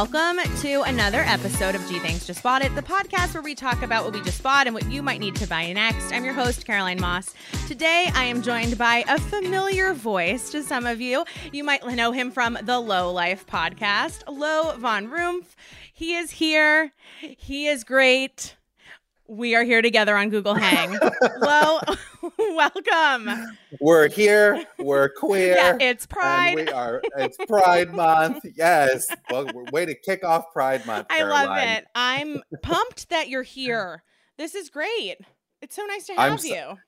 Welcome to another episode of Gee Thanks Just Bought It, the podcast where we talk about what we just bought and what you might need to buy next. I'm your host, Caroline Moss. Today I am joined by a familiar voice to some of you. You might know him from the Low Life podcast, Lo Von Rumpf. He is here. He is great. We are here together on Google Hang. well, welcome. We're here. We're queer. Yeah, it's and Pride. we are. It's Pride Month. Yes. Well, way to kick off Pride Month. I love it. I'm pumped that you're here. This is great. It's so nice to have so- you.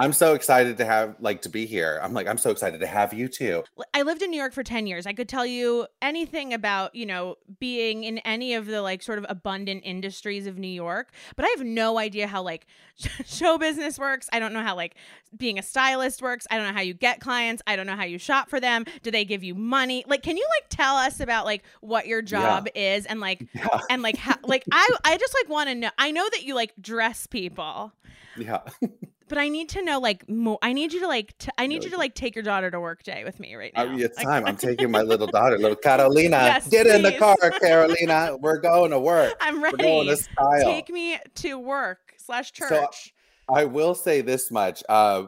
I'm so excited to have like to be here. I'm like I'm so excited to have you too. I lived in New York for 10 years. I could tell you anything about, you know, being in any of the like sort of abundant industries of New York, but I have no idea how like show business works. I don't know how like being a stylist works. I don't know how you get clients. I don't know how you shop for them. Do they give you money? Like can you like tell us about like what your job is and like Yeah. and like how like I I just like want to know. I know that you like dress people. Yeah. But I need to know like more. I need you to like. T- I need No, you to like take your daughter to work day with me right I now. mean, it's Like- time. I'm taking my little daughter, little Carolina. Yes, Get in the car, Carolina. We're going to work. I'm ready. We're going to style. Take me to work slash So, church. I will say this much. Uh,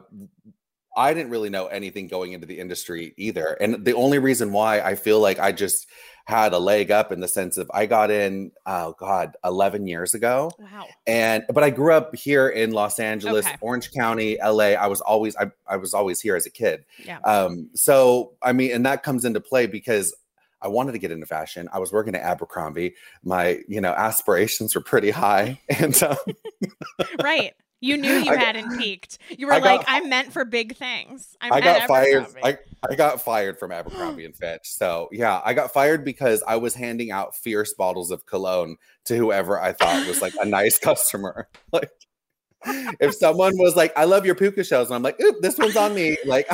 I didn't really know anything going into the industry either. And the only reason why I feel like I just had a leg up in the sense of I got in, oh God, 11 years ago. wow. And, but I grew up here in Los Angeles, Okay. Orange County, LA. I was always, I, I was always here as a kid. Yeah. Um, so, I mean, and that comes into play because I wanted to get into fashion. I was working at Abercrombie. My, you know, aspirations were pretty high. And, um, right. You knew you I hadn't peaked. You were I got- like, I'm meant for big things. I'm I got fired. I, I got fired from Abercrombie and Fitch. So yeah, I got fired because I was handing out fierce bottles of cologne to whoever I thought was like a nice customer. Like if someone was like, "I love your puka shells," and I'm like, "Oop, this one's on me." Like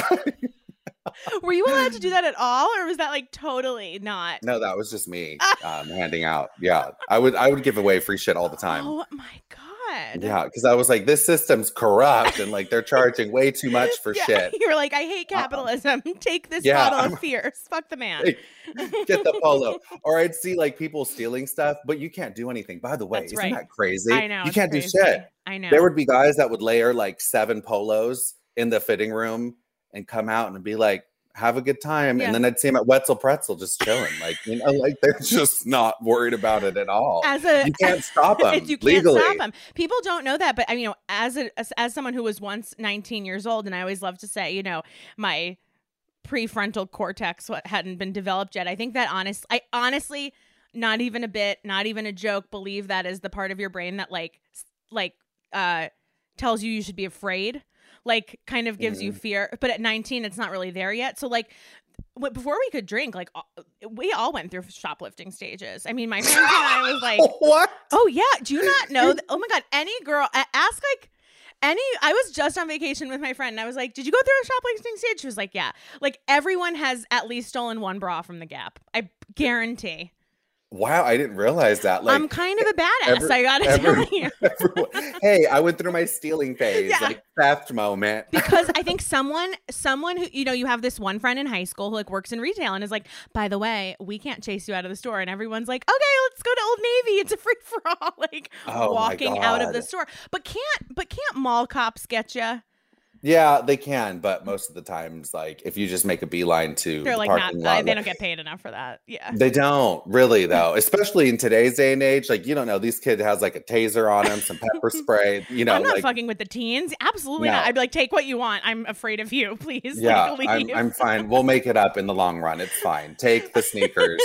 were you allowed to do that at all, or was that like totally not? no, that was just me um, handing out. Yeah, I would I would give away free shit all the time. Oh my god. Yeah, because I was like, this system's corrupt and like they're charging way too much for Yeah, shit. You were like, I hate uh-uh. capitalism. Take this Yeah, bottle I'm- of fierce. Fuck the man. Get the polo. Or I'd see like people stealing stuff, but you can't do anything. By the way, That's isn't right. that crazy? I know. You can't do shit. I know. There would be guys that would layer like seven polos in the fitting room and come out and be like, have a good time. Yeah. And then I'd see him at Wetzel Pretzel just chilling. Like, you know, like they're just not worried about it at all. as a You can't stop them you can't legally. stop them. People don't know that, but I you know, as a as, as someone who was once 19 years old, and I always love to say, you know, my prefrontal cortex what hadn't been developed yet. I think that honest, I honestly, not even a bit, not even a joke, believe that is the part of your brain that like like uh tells you you should be afraid, like kind of gives you Mm-hmm. fear. But at 19, it's not really there yet. So like. Before we could drink, like we all went through shoplifting stages. I mean, my friends and I was like, what? Oh yeah, do you not know? That, oh my god, any girl ask like any. I was just on vacation with my friend, and I was like, "Did you go through a shoplifting stage?" She was like, "Yeah." Like everyone has at least stolen one bra from the Gap. I guarantee. Wow, I didn't realize that. Like, I'm kind of a badass. every- I gotta every- tell you. everyone- hey, I went through my stealing phase, Yeah. like theft moment. because I think someone, someone who you know, you have this one friend in high school who like works in retail and is like, by the way, we can't chase you out of the store, and everyone's like, okay, let's go to Old Navy. It's a free for all. Like Oh walking out of the store, but can't, but can't mall cops get you? Yeah, they can, but most of the times, like if you just make a beeline to They're the like not. Uh, lot, they like- don't get paid enough for that. Yeah. They don't really though, especially in today's day and age. Like you don't know, these kid has like a taser on him, some pepper spray. You know, I'm not like fucking with the teens. Absolutely not. I'd be like, take what you want. I'm afraid of you. Please. yeah, like, I'm. I'm fine. We'll make it up in the long run. It's fine. Take the sneakers.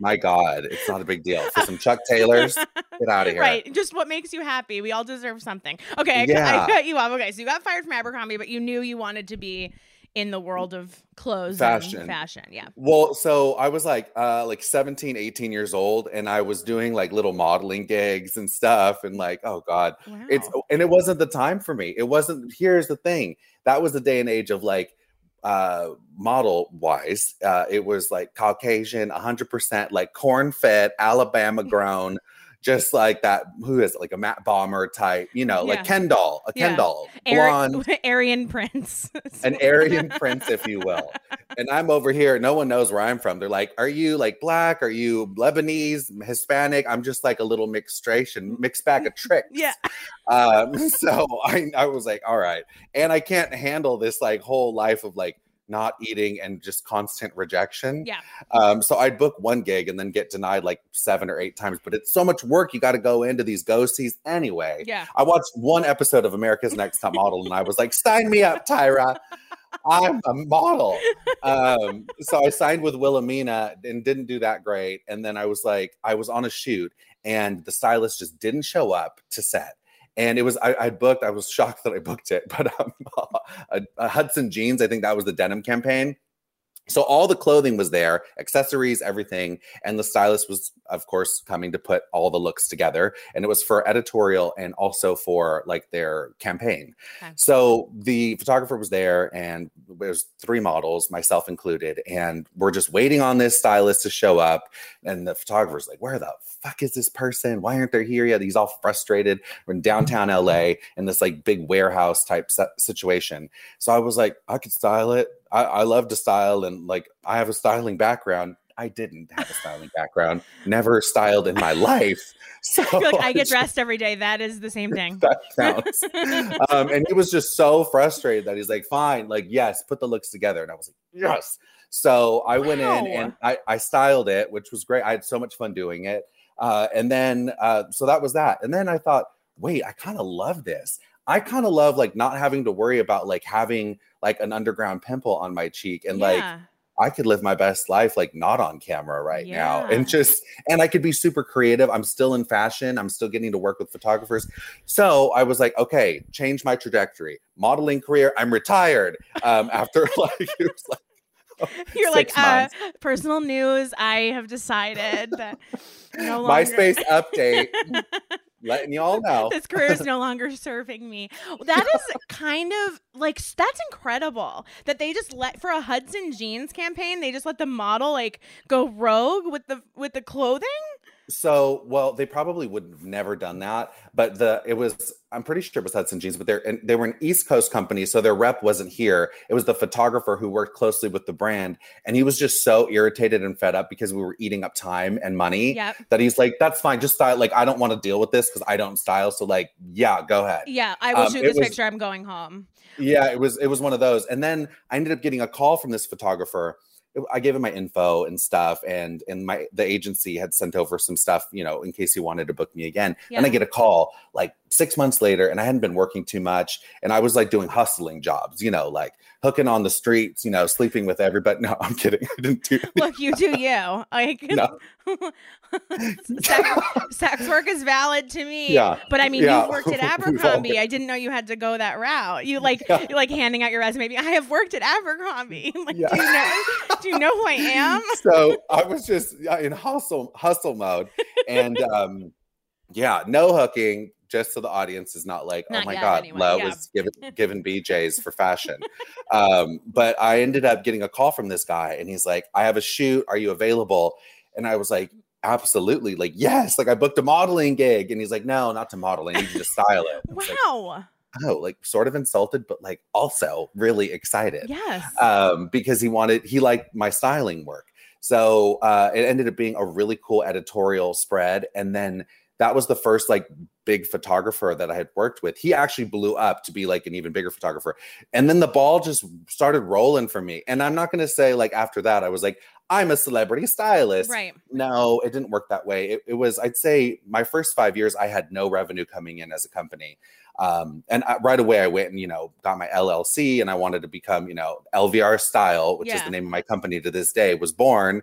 My God, it's not a big deal. For some Chuck Taylors, get out of here. Right. Just what makes you happy. We all deserve something. Okay. I, cut- Yeah. I cut you off. Okay. So you got fired from Abercrombie, but you knew you wanted to be in the world of clothes Fashion. and fashion. Yeah. Well, so I was like uh like 17, 18 years old and I was doing like little modeling gigs and stuff and like, oh God. Wow. It's and it wasn't the time for me. It wasn't here's the thing. That was the day and age of like uh model wise. Uh it was like Caucasian, 100% like corn fed, Alabama grown, just like that who is it? like a Matt Bomer type, you know, Yeah. like Kendall, a Yeah. Ari- blonde, Aryan Prince. an Aryan prince, if you will. And I'm over here. No one knows where I'm from. They're like, "Are you like black? Are you Lebanese, Hispanic?" I'm just like a little mixtration, mixed bag of tricks. Yeah. Um. So I, I was like, "All right," and I can't handle this like whole life of like not eating and just constant rejection. Yeah. Um. So I'd book one gig and then get denied like seven or eight times. But it's so much work. You got to go into these go-sees anyway. Yeah. I watched one episode of America's Next Top Model and I was like, sign me up, Tyra. I'm a model. Um, so I signed with Wilhelmina and didn't do that great. And then I was like, I was on a shoot and the stylist just didn't show up to set. And it was I, I booked. I was shocked that I booked it, but um, a, a Hudson jeans. I think that was the denim campaign. So all the clothing was there, accessories, everything, and the stylist was, of course, coming to put all the looks together. And it was for editorial and also for like their campaign. Okay. So the photographer was there, and there's three models, myself included, and we're just waiting on this stylist to show up. And the photographer's like, "Where the fuck is this person? Why aren't they here yet?" He's all frustrated. We're in downtown LA in this like big warehouse type situation. So I was like, "I could style it. I, I love to style, and like I have a styling background." I didn't have a styling background, never styled in my life. So I like I get just- dressed every day. That is the same thing. that counts. um, and he was just so frustrated that he's like, fine, like, yes, put the looks together. And I was like, yes. So I went in and I, I styled it, which was great. I had so much fun doing it. Uh, and then, uh, so that was that. And then I thought, wait, I kind of love this. I kind of love like not having to worry about like having like an underground pimple on my cheek and like I could live my best life like not on camera right now and just and I could be super creative. I'm still in fashion. I'm still getting to work with photographers. So I was like, okay, change my trajectory. Modeling career. I'm retired. Um, after like it was like You're like, uh, personal news. I have decided that no longer. MySpace update, letting y'all know. this career is no longer serving me. That is kind of like that's incredible that they just let for a Hudson Jeans campaign. They just let the model like go rogue with the with the clothing. So, well, they probably would have never done that, but the it was I'm pretty sure it was Hudson Jeans, but they're and they were an East Coast company, so their rep wasn't here. It was the photographer who worked closely with the brand, and he was just so irritated and fed up because we were eating up time and money Yep. that he's like, "That's fine, just style." Like, I don't want to deal with this because I don't style. So, like, yeah, go ahead. Yeah, I will Um, shoot this was- picture. I'm going home. Yeah, it was it was one of those. And then I ended up getting a call from this photographer. I gave him my info and stuff, and and my the agency had sent over some stuff, you know, in case he wanted to book me again. And I get a call like six months later, and I hadn't been working too much, and I was like doing hustling jobs, you know, like hooking on the streets, you know, sleeping with everybody. No, I'm kidding. I didn't do. Look, you do you. Like No. sex, sex work is valid to me. Yeah, But I mean, yeah. you worked at Abercrombie. I didn't know you had to go that route. You like Yeah. you're like handing out your resume. I have worked at Abercrombie. like, Yeah. do you know? Do you know who I am? so I was just in hustle hustle mode, and um, yeah, no hooking. Just so the audience is not like, Not oh my yet, god, anyway, Lo yeah. was given, giving BJ's for fashion. um, but I ended up getting a call from this guy, and he's like, I have a shoot. Are you available? And I was like, absolutely, like yes. Like I booked a modeling gig, and he's like, no, not to model. I need you to style it. Was like, Wow. oh, like sort of insulted, but like also really excited Yes. um, because he wanted he liked my styling work. So uh, it ended up being a really cool editorial spread, and then that was the first like big photographer that I had worked with. He actually blew up to be like an even bigger photographer. And then the ball just started rolling for me. And I'm not going to say like after that, I was like, I'm a celebrity stylist. Right. No, it didn't work that way. It, it was, I'd say, my first five years, I had no revenue coming in as a company. Um, and I, right away, I went and, you know, got my LLC and I wanted to become, you know, LVR Style, which is the name of my company to this day, was born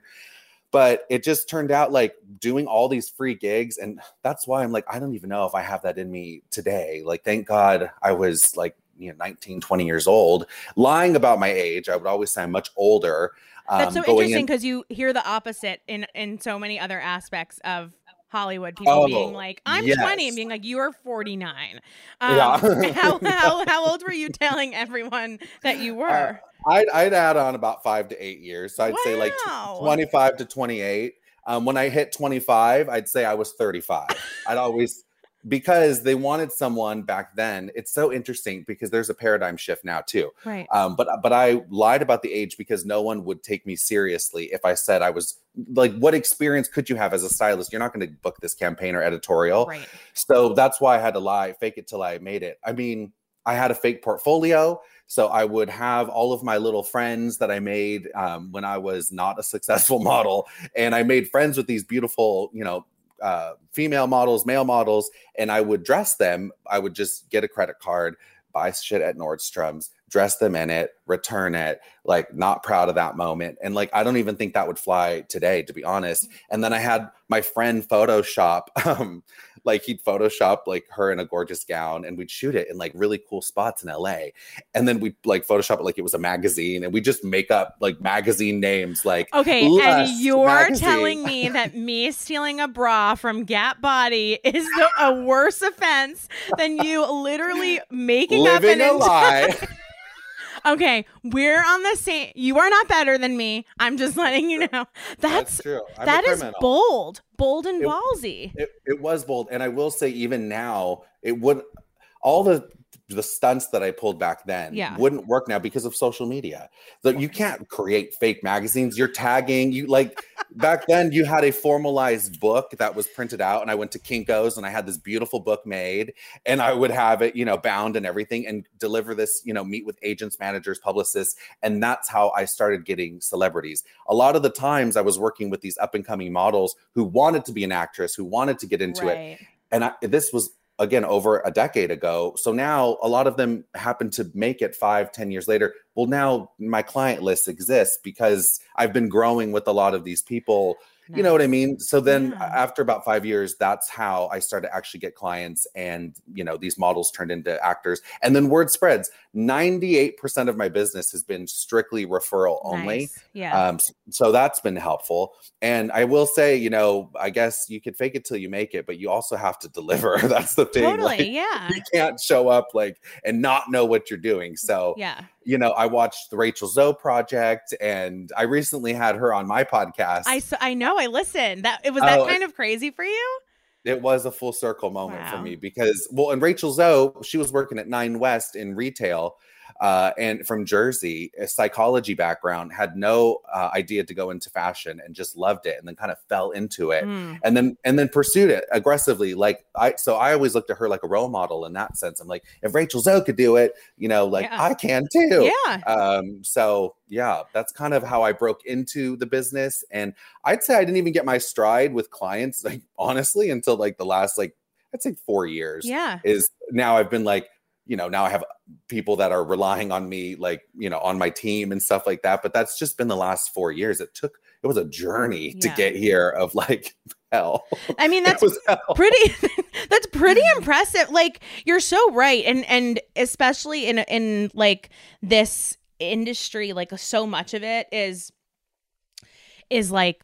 but it just turned out like doing all these free gigs and that's why i'm like i don't even know if i have that in me today. Like thank god i was like you know 19 20 years old. Lying about my age i would always say i'm much older That's um, so going interesting in- because you hear the opposite in in so many other aspects of Hollywood. People Oh, being like, "I'm 20," and being like, "You are 49." Um, Yeah. how, how how old were you telling everyone that you were? I'd, I'd add on about five to eight years so i'd say like tw- 25 to 28 um, when i hit 25 i'd say i was 35 i'd always because they wanted someone back then it's so interesting because there's a paradigm shift now too right. Um, but but I lied about the age because no one would take me seriously if I said I was like, what experience could you have as a stylist? You're not going to book this campaign or editorial. Right. So that's why I had to lie, fake it till I made it. I mean, I had a fake portfolio. So I would have all of my little friends that I made um, when I was not a successful model. And I made friends with these beautiful, you know, uh, female models, male models, and I would dress them. I would just get a credit card, buy shit at Nordstrom's, dress them in it, return it, like not proud of that moment. And like, I don't even think that would fly today, to be honest. And then I had my friend Photoshop, um, like he'd Photoshop like her in a gorgeous gown and we'd shoot it in like really cool spots in LA. And then we'd like Photoshop it like it was a magazine and we just make up like magazine names like Okay, and you're magazine. telling me that me stealing a bra from Gap Body is the, a worse offense than you literally making up an a lie. Okay, we're on the same. You are not better than me. I'm just letting you know. That's, true. I'm that is bold, bold and It- ballsy. It, it was bold, and I will say, even now, it would all the the stunts that I pulled back then Yeah. wouldn't work now because of social media. So you can't create fake magazines. You're tagging you like back then. You had a formalized book that was printed out, and I went to Kinkos and I had this beautiful book made, and I would have it, you know, bound and everything, and deliver this, you know, meet with agents, managers, publicists, and that's how I started getting celebrities. A lot of the times, I was working with these up and coming models who wanted to be an actress, who wanted to get into it, and I, this was again over a decade ago. So now a lot of them happen to make it five ten years later. Well now my client list exists because i've been growing with a lot of these people you know what i mean so then Yeah. after about five years that's how i started to actually get clients and you know these models turned into actors and then word spreads 98% of my business has been strictly referral only Nice. Yeah. um, so that's been helpful. And I will say, you know, I guess you could fake it till you make it, but you also have to deliver. that's the thing. totally. Like, yeah. you can't show up like and not know what you're doing. So, Yeah. You know, I watched the Rachel Zoe project and I recently had her on my podcast. I I know. I listened. That it was that Oh, kind of crazy for you. it was a full circle moment for me because well and rachel zoe she was working at nine west in retail uh, and from jersey a psychology background had no uh, idea to go into fashion and just loved it and then kind of fell into it Mm. and then and then pursued it aggressively like i so i always looked at her like a role model in that sense i'm like if rachel zoe could do it you know like Yeah. i can too Yeah. um so yeah that's kind of how i broke into the business and i'd say i didn't even get my stride with clients like honestly until like the last like i'd say four years Yeah. is now i've been like you know now i have people that are relying on me like you know on my team and stuff like that but that's just been the last four years. It took it was a journey to get here of like hell. I mean, that's pretty that's pretty impressive. Like you're so right and and especially in in like this industry like so much of it is is like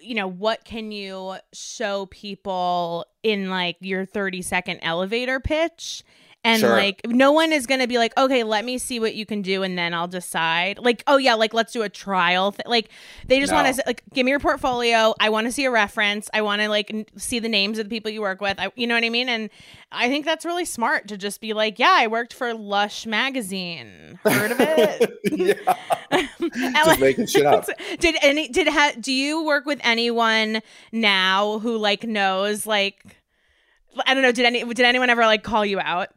you know what can you show people in like your 30 second elevator pitch and Sure. like no one is gonna be like okay let me see what you can do and then i'll decide. Like oh yeah like let's do a trial th- like they just want to like give me your portfolio. I want to see a reference. I want to like n- see the names of the people you work with. I, you know what i mean? And i think that's really smart to just be like yeah i worked for lush magazine. Heard of it? Yeah. Just making shit up. Did any did ha, do you work with anyone now who like knows like I don't know. Did any did anyone ever like call you out?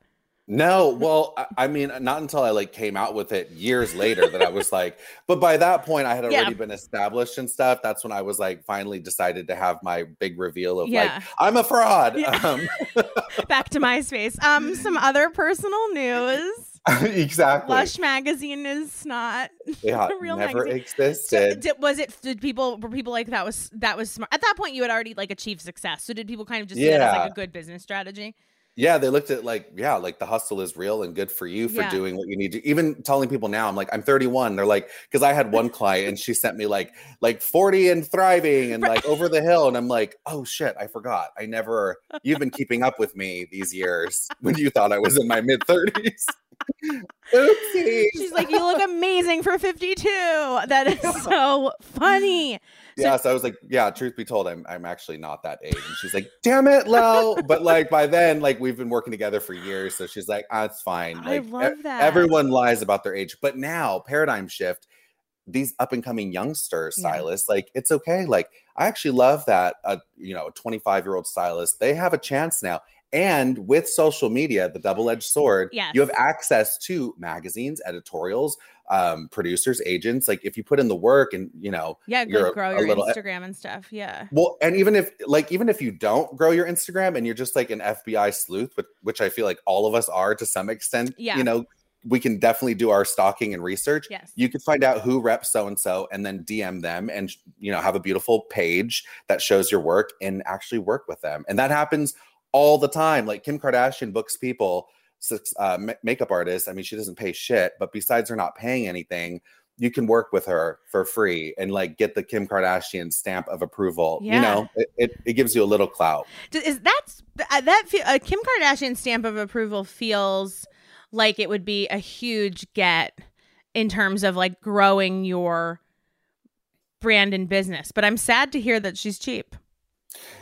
No, well, I, I mean, not until I like came out with it years later that I was like, but by that point I had already Yeah. been established and stuff. That's when I was like finally decided to have my big reveal of Yeah. like, I'm a fraud. Yeah. Um, Back to MySpace. Um, some other personal news. exactly. Lush magazine is not yeah, a real never magazine. So existed. did, was it? Did people were people like that was that was smart? At that point, you had already like achieved success. So did people kind of just see that as like a good business strategy? Yeah, they looked at like, yeah, like the hustle is real and good for you for Yeah. doing what you need to. Even telling people now, I'm like, I'm 31. They're like, because I had one client and she sent me like, like 40 and thriving and like over the hill, and I'm like, oh shit, I forgot. I never. You've been keeping up with me these years when you thought I was in my mid 30s. Oopsies. She's like, "You look amazing for 52." That is so funny. yeah, so I was like, yeah, truth be told, I'm I'm actually not that age. And she's like, damn it, Lo. But like by then, like we've been working together for years. So she's like, ah, it's fine. I Like e- love that. everyone lies about their age. But now, paradigm shift, these up and coming youngster Yeah. stylists, like it's okay. Like I actually love that uh, you know, a 25 year old stylist, they have a chance now. And with social media, the double-edged sword, you have access to magazines, editorials, um, producers, agents. Like if you put in the work and you know, Yeah, You're a- grow a your little- Instagram and stuff. Yeah. well, and even if like even if you don't grow your Instagram and you're just like an FBI sleuth, which, which I feel like all of us are to some extent, Yeah. you know, we can definitely do our stalking and research. Yes. You could find out who reps so and so and then DM them and you know have a beautiful page that shows your work and actually work with them. And that happens all the time. Like Kim Kardashian books people, uh, makeup artists. I mean, she doesn't pay shit, but besides her not paying anything, you can work with her for free and like get the Kim Kardashian stamp of approval. Yeah. You know, it, it, it gives you a little clout. Is that's that feel, uh, Kim Kardashian stamp of approval feels like it would be a huge get in terms of like growing your brand and business. But I'm sad to hear that she's cheap.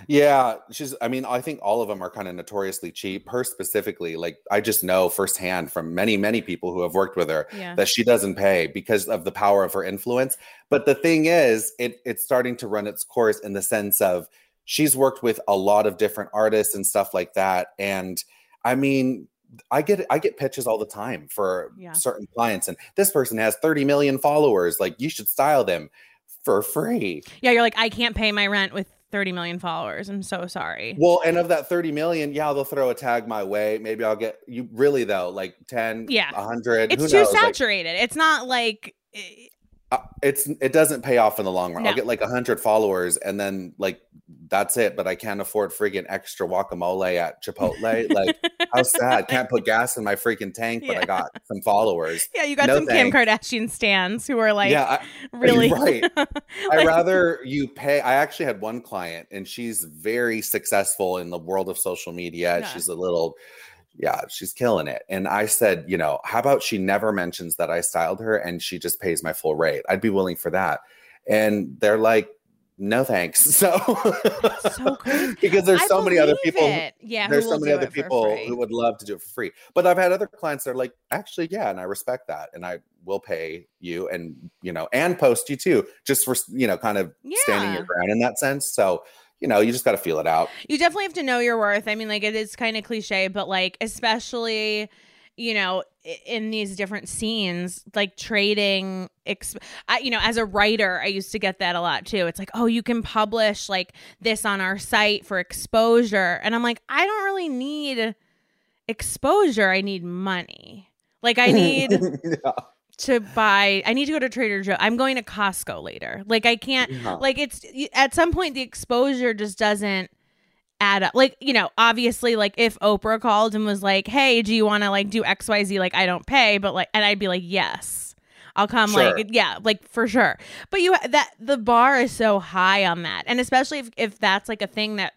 Yeah, she's. I mean, I think all of them are kind of notoriously cheap. Her specifically, like I just know firsthand from many, many people who have worked with her Yeah. that she doesn't pay because of the power of her influence. But the thing is, it it's starting to run its course in the sense of she's worked with a lot of different artists and stuff like that. And I mean, I get I get pitches all the time for Yeah. certain clients, and this person has 30 million followers. Like you should style them for free. Yeah, you're like I can't pay my rent with 30 million followers. I'm so sorry. Well, and of that 30 million, yeah, they'll throw a tag my way. Maybe I'll get you really though, like 10, Yeah. 100. It's who too knows? Like, saturated. it's not like eh, it's it doesn't pay off in the long run. No. I'll get like 100 followers and then like that's it, but I can't afford freaking extra guacamole at Chipotle. Like how sad. Can't put gas in my freaking tank, but Yeah. I got some followers. yeah, you got No some Kim. Kardashian stands who are like yeah, I, really right. like- I rather you pay. I actually had one client, and she's very successful in the world of social media. Yeah. She's a little, yeah, she's killing it. And I said, you know, how about she never mentions that I styled her, and she just pays my full rate? I'd be willing for that. And they're like, no thanks. So, so because there's I so many other people. it. Yeah, there's so many other people who would love to do it for free. But I've had other clients that are like, actually, yeah, and I respect that, and I will pay you, and you know, and post you too, just for you know, kind of standing your ground in that sense. So, you know, you just got to feel it out. you definitely have to know your worth. I mean, like it is kind of cliche, but like especially, you know, in these different scenes, like trading. Exp- I, you know, as a writer, I used to get that a lot too. It's like, oh, you can publish like this on our site for exposure, and I'm like, I don't really need exposure. I need money. Like I need yeah. To buy. I need to go to Trader Joe. I'm going to Costco later. Like I can't Yeah. like it's at some point the exposure just doesn't add up like you know obviously like if oprah called and was like hey do you want to like do xyz like i don't pay but like and i'd be like yes i'll come Sure. like yeah like for sure but you that the bar is so high on that and especially if, if that's like a thing that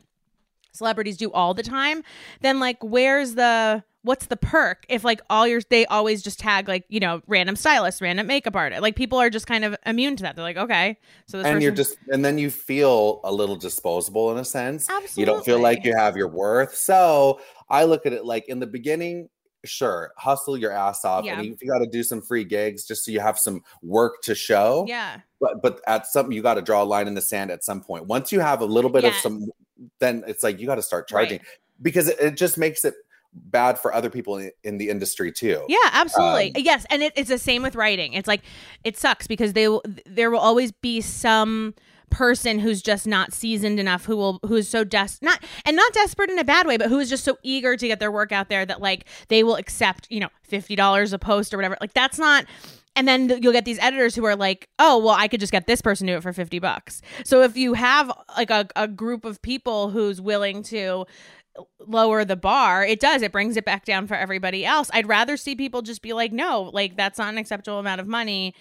celebrities do all the time then like where's the what's the perk if like all your they always just tag like you know random stylist random makeup artist like people are just kind of immune to that they're like okay so this and you're just, and then you feel a little disposable in a sense. Absolutely. You don't feel like you have your worth. So I look at it like in the beginning, sure, hustle your ass off, Yeah. and if you got to do some free gigs just so you have some work to show. yeah but but at some you got to draw a line in the sand at some point once you have a little bit of some then it's like you got to start charging Right. because it, it just makes it bad for other people in, in the industry too. Yeah, absolutely. Um, yes, and it, it's the same with writing. It's like it sucks because they will, there will always be some person who's just not seasoned enough who will who's so des not and not desperate in a bad way but who is just so eager to get their work out there that like they will accept you know $50 a post or whatever like that's not and then you'll get these editors who are like oh well i could just get this person to do it for 50 bucks so if you have like a, a group of people who's willing to lower the bar it does. It brings it back down for everybody else. I'd rather see people just be like no like that's not an acceptable amount of money.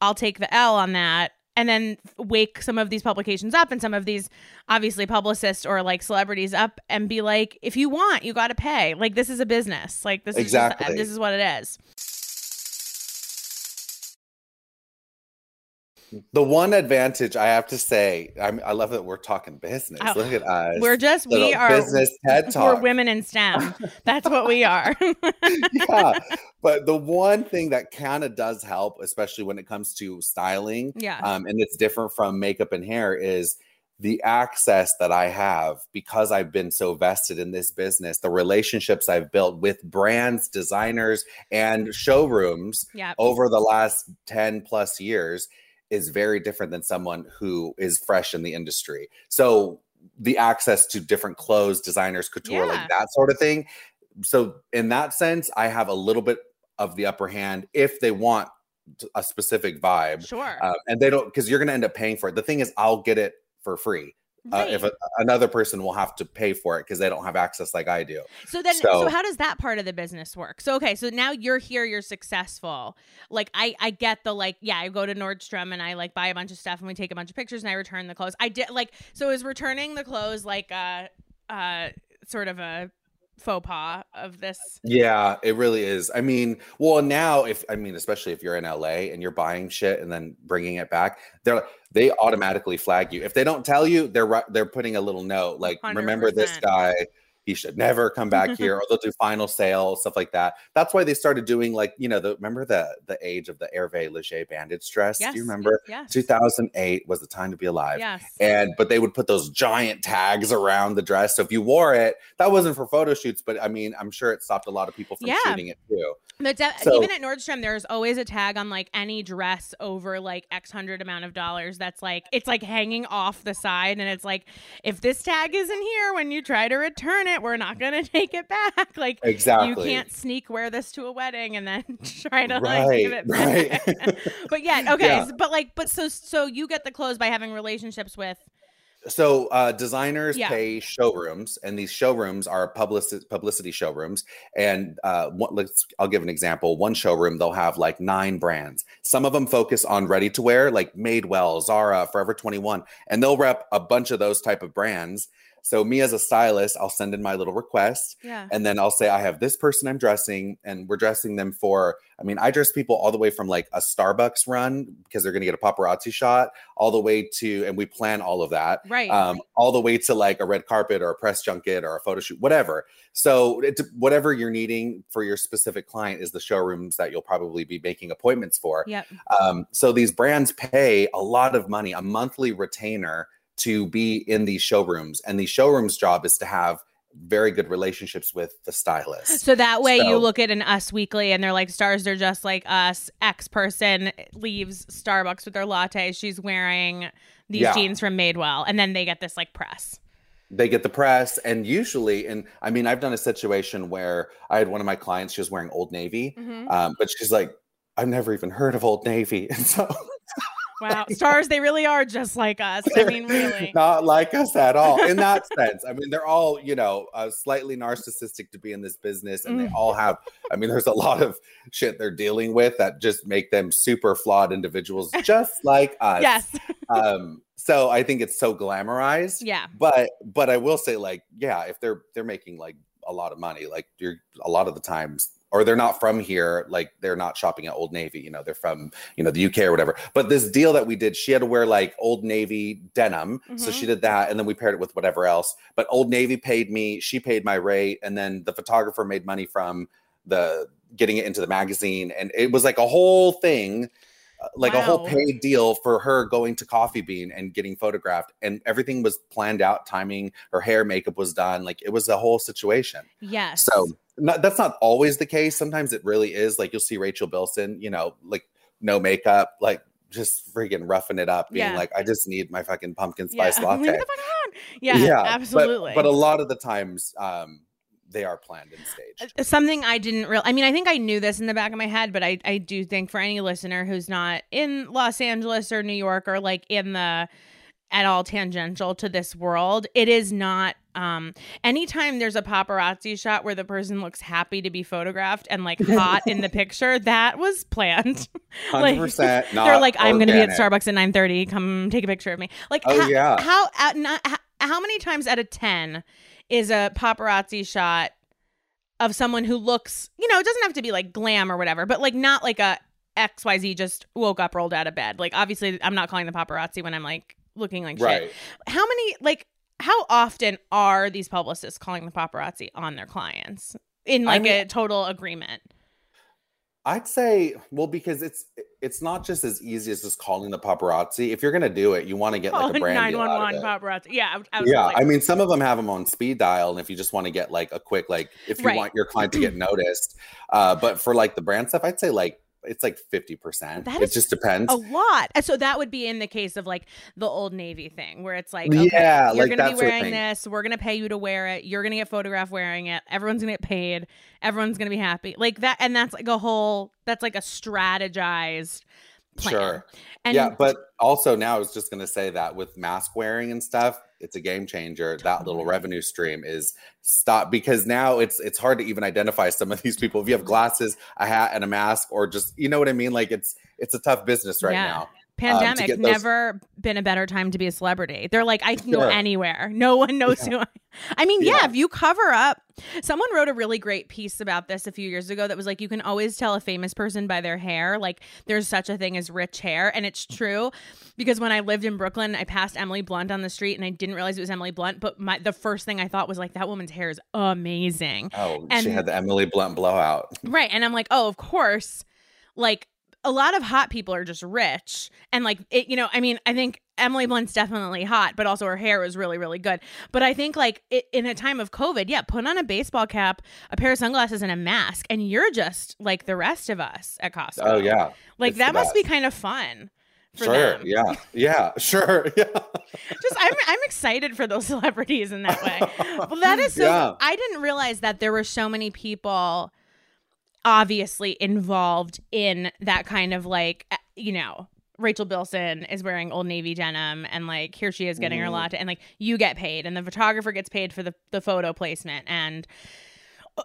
I'll take the l on that. And then wake some of these publications up and some of these obviously publicists or like celebrities up and be like if you want you got to pay. Like this is a business. Like this Exactly. is just, this is what it is The one advantage I have to say, I'm, I love that we're talking business. Oh, Look at us. we're just we are business TED we're women in stem. That's what we are. Yeah, but the one thing that kind of does help, especially when it comes to styling, yeah. um, and it's different from makeup and hair, is the access that I have because I've been so vested in this business, the relationships I've built with brands, designers, and showrooms yeah over the last 10 plus years is very different than someone who is fresh in the industry. So the access to different clothes, designers, couture, Yeah. like that sort of thing. So in that sense, I have a little bit of the upper hand if they want a specific vibe. sure Uh, and they don't because you're going to end up paying for it. The thing is, I'll get it for free. Uh, if a, another person will have to pay for it because they don't have access like I do. So then, so, So- how does that part of the business work? So okay, so now you're here, you're successful. Like I, I get the like, yeah, I go to Nordstrom and I like buy a bunch of stuff and we take a bunch of pictures and I return the clothes. I did like, so is returning the clothes like uh, uh, sort of a faux pas of this? Yeah, it really is. I mean, well, now if I mean, especially if you're in LA and you're buying shit and then bringing it back, they're they automatically flag you. If they don't tell you, they're they're putting a little note like, remember this guy. He should never come back here, or they'll do final sale stuff like that. That's why they started doing like you know the remember the the age of the Hervé Leger bandage dress. Yes. Do you remember? Yes. 2008 was the time to be alive Yes. and but they would put those giant tags around the dress so if you wore it that wasn't for photo shoots but i mean i'm sure it stopped a lot of people from Yeah. shooting it too But de- So- even at Nordstrom, there's always a tag on like any dress over like X hundred amount of dollars. That's like it's like hanging off the side, and it's like if this tag isn't here when you try to return it, we're not gonna take it back. Like exactly you can't sneak wear this to a wedding and then try to like give it back. right but yeah, okay. Yeah. But like, but so so you get the clothes by having relationships with. so uh designers Yeah. pay showrooms and these showrooms are publicity publicity showrooms and uh one, let's i'll give an example one showroom they'll have like nine brands some of them focus on ready to wear like madewell zara forever 21 and they'll rep a bunch of those type of brands so me as a stylist i'll send in my little request Yeah. and then I'll say I have this person I'm dressing, and we're dressing them for. I mean, I dress people all the way from like a Starbucks run because they're going to get a paparazzi shot, all the way to, and we plan all of that, Right. um, all the way to like a red carpet or a press junket or a photo shoot, whatever. So it, whatever you're needing for your specific client is the showrooms that you'll probably be making appointments for. Yep. Um, so these brands pay a lot of money, a monthly retainer to be in these showrooms, and the showrooms' job is to have very good relationships with the stylist. So that way you look at an Us Weekly and they're like, stars, they're just like us. X person leaves Starbucks with their latte. She's wearing these Yeah. jeans from Madewell. And then they get this like press. They get the press, and usually, and I mean, I've done a situation where I had one of my clients, she was wearing Old Navy, Mhm. um, but she's like, I've never even heard of Old Navy. And so Wow. stars, they really are just like us. I mean, really. not like us at all in that sense. I mean, they're all, you know, uh, slightly narcissistic to be in this business, and they Mm. all have, I mean, there's a lot of shit they're dealing with that just make them super flawed individuals, just like us. Yes. Um, so I think it's so glamorized. Yeah. But, but I will say, like, yeah, if they're they're making like a lot of money, like you're a lot of the times. Or they're not from here, like they're not shopping at Old Navy, you know, they're from, you know, the UK or whatever. But this deal that we did, she had to wear like Old Navy denim. So Mhm. she did that. And then we paired it with whatever else. But Old Navy paid me, she paid my rate. And then the photographer made money from the getting it into the magazine. And it was like a whole thing. like a whole paid deal for her going to Coffee Bean and getting photographed, and everything was planned out, timing. Her hair, makeup was done. Like it was a whole situation. Yes. So not, that's not always the case. Sometimes it really is. Like you'll see Rachel Bilson, you know, like no makeup, like just freaking roughing it up, being Yeah. like, I just need my fucking pumpkin yeah. spice Leave latte. the fuck alone. Yeah, but- absolutely. But, a lot of the times, um, they are planned and staged. Uh, something I didn't real I mean I think I knew this in the back of my head but I I do think for any listener who's not in Los Angeles or New York or like in the at all tangential to this world it is not um anytime there's a paparazzi shot where the person looks happy to be photographed and like hot in the picture that was planned Hundred percent. they're like i'm gonna be at starbucks at 9.30 come take a picture of me like Oh, ho- yeah. how at not, how, how many times out of 10 is a paparazzi shot of someone who looks, you know, it doesn't have to be like glam or whatever, but like not like a XYZ just woke up, rolled out of bed. Like obviously I'm not calling the paparazzi when I'm like looking like shit. How many like how often are these publicists calling the paparazzi on their clients in I like mean- a total agreement? I'd say, well, because it's it's not just as easy as just calling the paparazzi. If you're gonna do it, you want to get like a brand out of 911 paparazzi. Yeah, I, I Yeah, like, I mean, some of them have them on speed dial, and if you just want to get like a quick, like, if you Right. want your client to get noticed, uh, but for like the brand stuff, I'd say like it's like fifty percent. That It just depends. a lot. And So that would be in the case of like the old Navy thing, where it's like, okay, Yeah, you're like gonna be wearing this. We're gonna pay you to wear it. You're gonna get photographed wearing it. Everyone's gonna get paid. Everyone's gonna be happy. Like that, and that's like a whole. That's like a strategized plan. Sure. And yeah, but also now I was just gonna say that with mask wearing and stuff, it's a game changer. That little revenue stream is stop because now it's it's hard to even identify some of these people. If you have glasses, a hat, and a mask, or just you know what I mean, like it's it's a tough business right Yeah. now. Um, pandemic get those- never been a better time to be a celebrity. They're like, I can go anywhere. No one knows who I I mean, yeah. Yeah. if you cover up, someone wrote a really great piece about this a few years ago that was like, you can always tell a famous person by their hair. Like, there's such a thing as rich hair. And it's true because when I lived in Brooklyn, I passed Emily Blunt on the street and I didn't realize it was Emily Blunt. But my the first thing I thought was like, that woman's hair is amazing. Oh, And- she had the Emily Blunt blowout. Right. And I'm like, oh, of course. Like a lot of hot people are just rich. And like it, you know, I mean, I think Emily Blunt's definitely hot, but also her hair was really, really good. But I think like it, in a time of COVID, yeah, put on a baseball cap, a pair of sunglasses, and a mask, and you're just like the rest of us at Costco. Oh yeah. Like it's that must be kind of fun. For Sure. them. Yeah. Yeah. Sure. Yeah. Just I'm I'm excited for those celebrities in that way. Well, that is so. Yeah. I didn't realize that there were so many people obviously involved in that kind of like, uh, you know, Rachel Bilson is wearing Old Navy denim, and like here she is getting her Mhm. latte, and like you get paid, and the photographer gets paid for the the photo placement, and.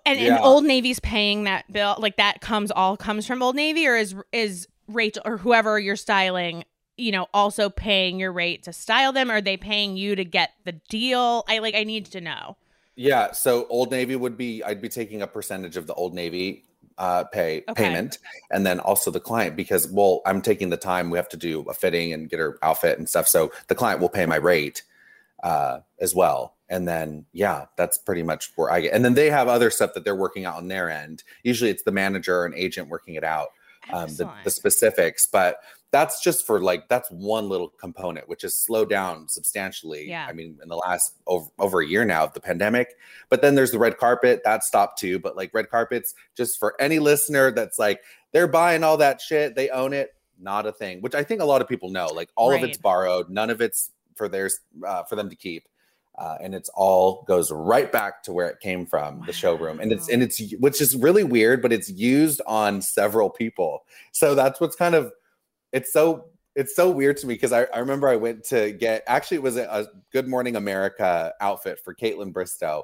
And, and Old Navy's paying that bill, like that comes all comes from Old Navy, or is is Rachel or whoever you're styling, you know, also paying your rate to style them? Or are they paying you to get the deal? I like I need to know. Yeah, so Old Navy would be I'd be taking a percentage of the Old Navy uh pay Okay. payment and then also the client because well I'm taking the time we have to do a fitting and get her outfit and stuff so the client will pay my rate uh as well. And then yeah that's pretty much where I get and then they have other stuff that they're working out on their end. Usually it's the manager or an agent working it out um the, the specifics but that's just for like that's one little component which has slowed down substantially Yeah. i mean in the last over, over a year now of the pandemic. But then there's the red carpet that stopped too but like red carpets just for any listener that's like they're buying all that shit they own it not a thing which i think a lot of people know like all of it's borrowed none of it's for theirs uh, for them to keep uh, and it's all goes right back to where it came from the showroom. And it's and it's which is really weird but it's used on several people. So that's what's kind of it's so it's so weird to me because I, I remember I went to get actually it was a, a Good Morning America outfit for Kaitlyn Bristowe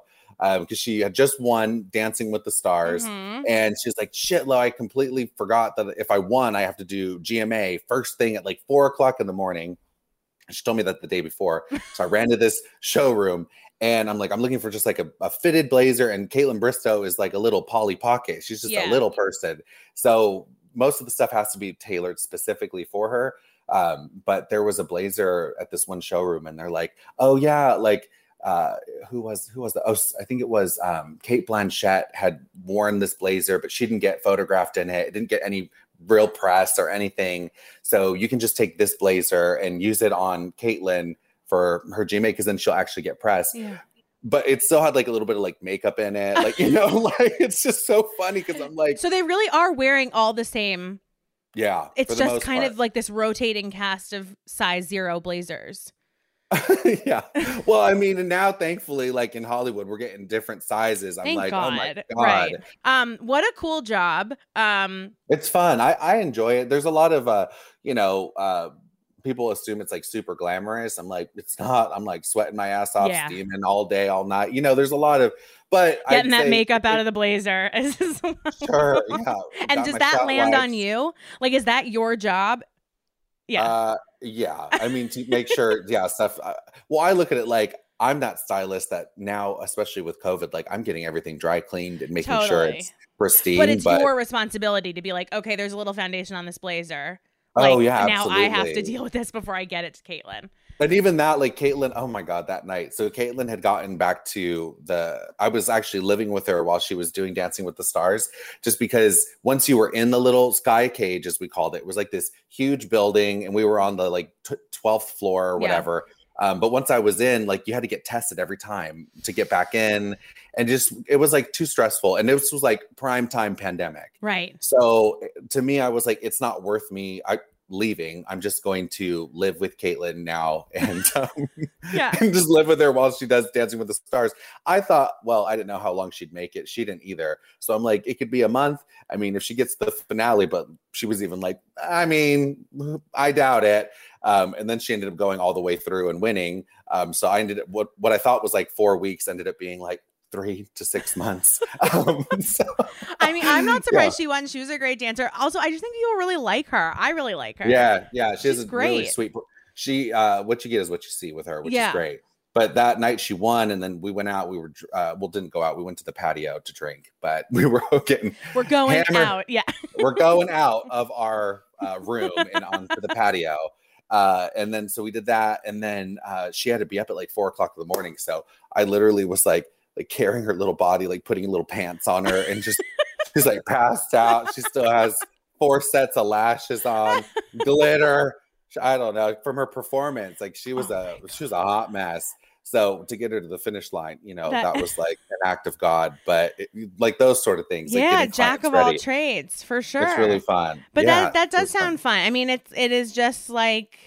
because she had just won Dancing with the Stars. Mhm. and she's like shit Lo, I completely forgot that if I won I have to do GMA first thing at like four o'clock in the morning. She told me that the day before. So I ran to this showroom and I'm like I'm looking for just like a, a fitted blazer. And Kaitlyn Bristowe is like a little Polly Pocket. She's just Yeah. a little person. So most of the stuff has to be tailored specifically for her. Um, but there was a blazer at this one showroom, and they're like, "Oh yeah, like uh, who was who was the? Oh, I think it was um, Cate Blanchett had worn this blazer, but she didn't get photographed in it. It didn't get any real press or anything. So you can just take this blazer and use it on Kaitlyn for her GMA because then she'll actually get pressed. Yeah. But it still had like a little bit of like makeup in it. Like, you know, like it's just so funny because I'm like, So they really are wearing all the same. yeah. It's just kind part. of like this rotating cast of size zero blazers. yeah. Well, I mean, and now thankfully, like in Hollywood, we're getting different sizes. I'm Thank like, God. oh my God. Right. Um, what a cool job. Um, It's fun. I, I enjoy it. There's a lot of uh, you know, uh people assume it's like super glamorous. I'm like, it's not. I'm like sweating my ass off, Yeah. steaming all day, all night. You know, there's a lot of but getting I'd that makeup out of the blazer. is- Sure, yeah. and does that land on you? Like, is that your job? Yeah. Uh, yeah. I mean, to make sure, yeah, stuff. Uh, well, I look at it like I'm that stylist that now, especially with COVID, like I'm getting everything dry cleaned and making sure it's pristine. but it's your responsibility to be like, okay, there's a little foundation on this blazer. Oh yeah, now I have to deal with this before I get it to Kaitlyn. And even that, like Kaitlyn, oh my God, that night. So Kaitlyn had gotten back to the, I was actually living with her while she was doing Dancing with the Stars, just because once you were in the little sky cage, as we called it, it was like this huge building and we were on the like t- 12th floor or Yeah. whatever. Um, but once I was in, like you had to get tested every time to get back in. And just, it was like too stressful. And this was like prime time pandemic. Right. So to me, I was like, it's not worth me I, leaving. I'm just going to live with Kaitlyn now and, um, Yeah. and just live with her while she does Dancing with the Stars. I thought, well, I didn't know how long she'd make it. She didn't either. So I'm like, it could be a month. I mean, if she gets the finale, but she was even like, I mean, I doubt it. Um, and then she ended up going all the way through and winning. Um, so I ended up what what I thought was like four weeks ended up being like three to six months. um, so, I mean, I'm not Yeah. surprised she won. She was a great dancer. Also, I just think people really like her. I really like her. Yeah, yeah, she has She's a really great. sweet. She, uh, what you get is what you see with her, which Yeah. is great. But that night she won, and then we went out. We were, uh, well, didn't go out. We went to the patio to drink, but we were getting, We're going Hammer. out. Yeah. we're going out of our uh, room and onto the patio. Uh, and then so we did that, and then uh, she had to be up at like four o'clock in the morning. So I literally was like, like carrying her little body, like putting little pants on her, and just she's like passed out. She still has four sets of lashes on, glitter. I don't know from her performance. Like she was Oh a she was a hot mess. So to get her to the finish line, you know, That- that, was like an act of God. But it, like those sort of things. yeah. getting Jack of all trades for sure. It's really fun. But Yeah, that that does was fun. sound fun. I mean, it's it is just like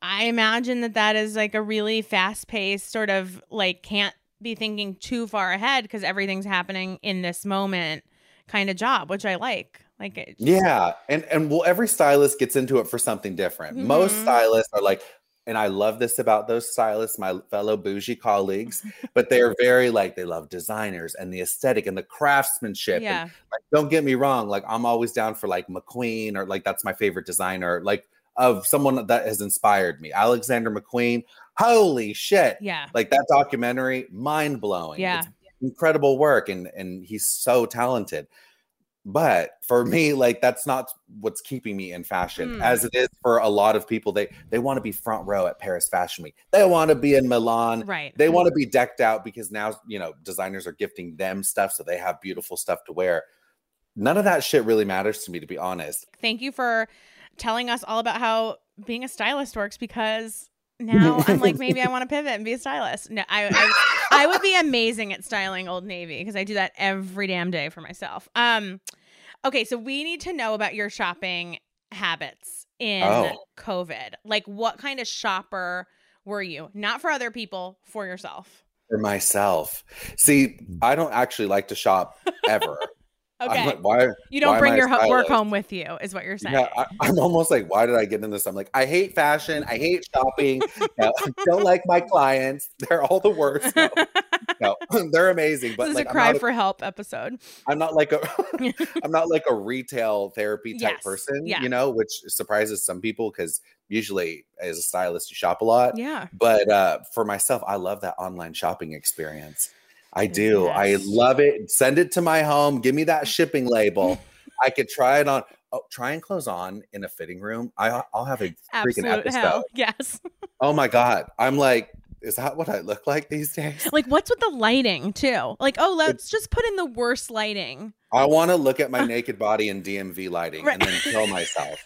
I imagine that that is like a really fast paced sort of like can't be thinking too far ahead because everything's happening in this moment kind of job, which I like. Like it, Yeah, and and well, every stylist gets into it for something different. Most Mhm. stylists are like, and I love this about those stylists, my fellow bougie colleagues, but they are very like they love designers and the aesthetic and the craftsmanship. and, yeah, like, don't get me wrong, like I'm always down for like McQueen or like that's my favorite designer, like of someone that has inspired me, Alexander McQueen. Holy shit! yeah, Like that documentary, mind blowing. Yeah. It's incredible work, and and he's so talented. But for me, like that's not what's keeping me in fashion, Hmm. as it is for a lot of people. They they want to be front row at Paris Fashion Week. They want to be in Milan. right. They want to be decked out because now you know designers are gifting them stuff, so they have beautiful stuff to wear. None of that shit really matters to me, to be honest. Thank you for telling us all about how being a stylist works because now I'm like maybe I want to pivot and be a stylist. No, I I, I would be amazing at styling Old Navy because I do that every damn day for myself. Um okay, so we need to know about your shopping habits in Oh. COVID. Like what kind of shopper were you? Not for other people, for yourself. For myself, see, I don't actually like to shop ever. Okay. Like, why? you don't why bring your ho- work home with you is what you're saying. Yeah, I, I'm almost like, why did I get in this? I'm like, I hate fashion. I hate shopping. No, I don't like my clients. They're all the worst. No, no, they're amazing. But this like, is a cry not, a- for help episode. I'm not like a, I'm not like a retail therapy type Yes, person. yeah. You know, which surprises some people because usually as a stylist you shop a lot. Yeah. But uh, for myself, I love that online shopping experience. I do. I love it. Send it to my home. Give me that shipping label. I could try it on. Oh, try and close on in a fitting room. I, I'll have a freaking Absolute episode. hell. Yes. Oh my god! I'm like, is that what I look like these days? Like, what's with the lighting too? Like, oh, let's just put in the worst lighting. I want to look at my naked body in DMV lighting Right. and then kill myself.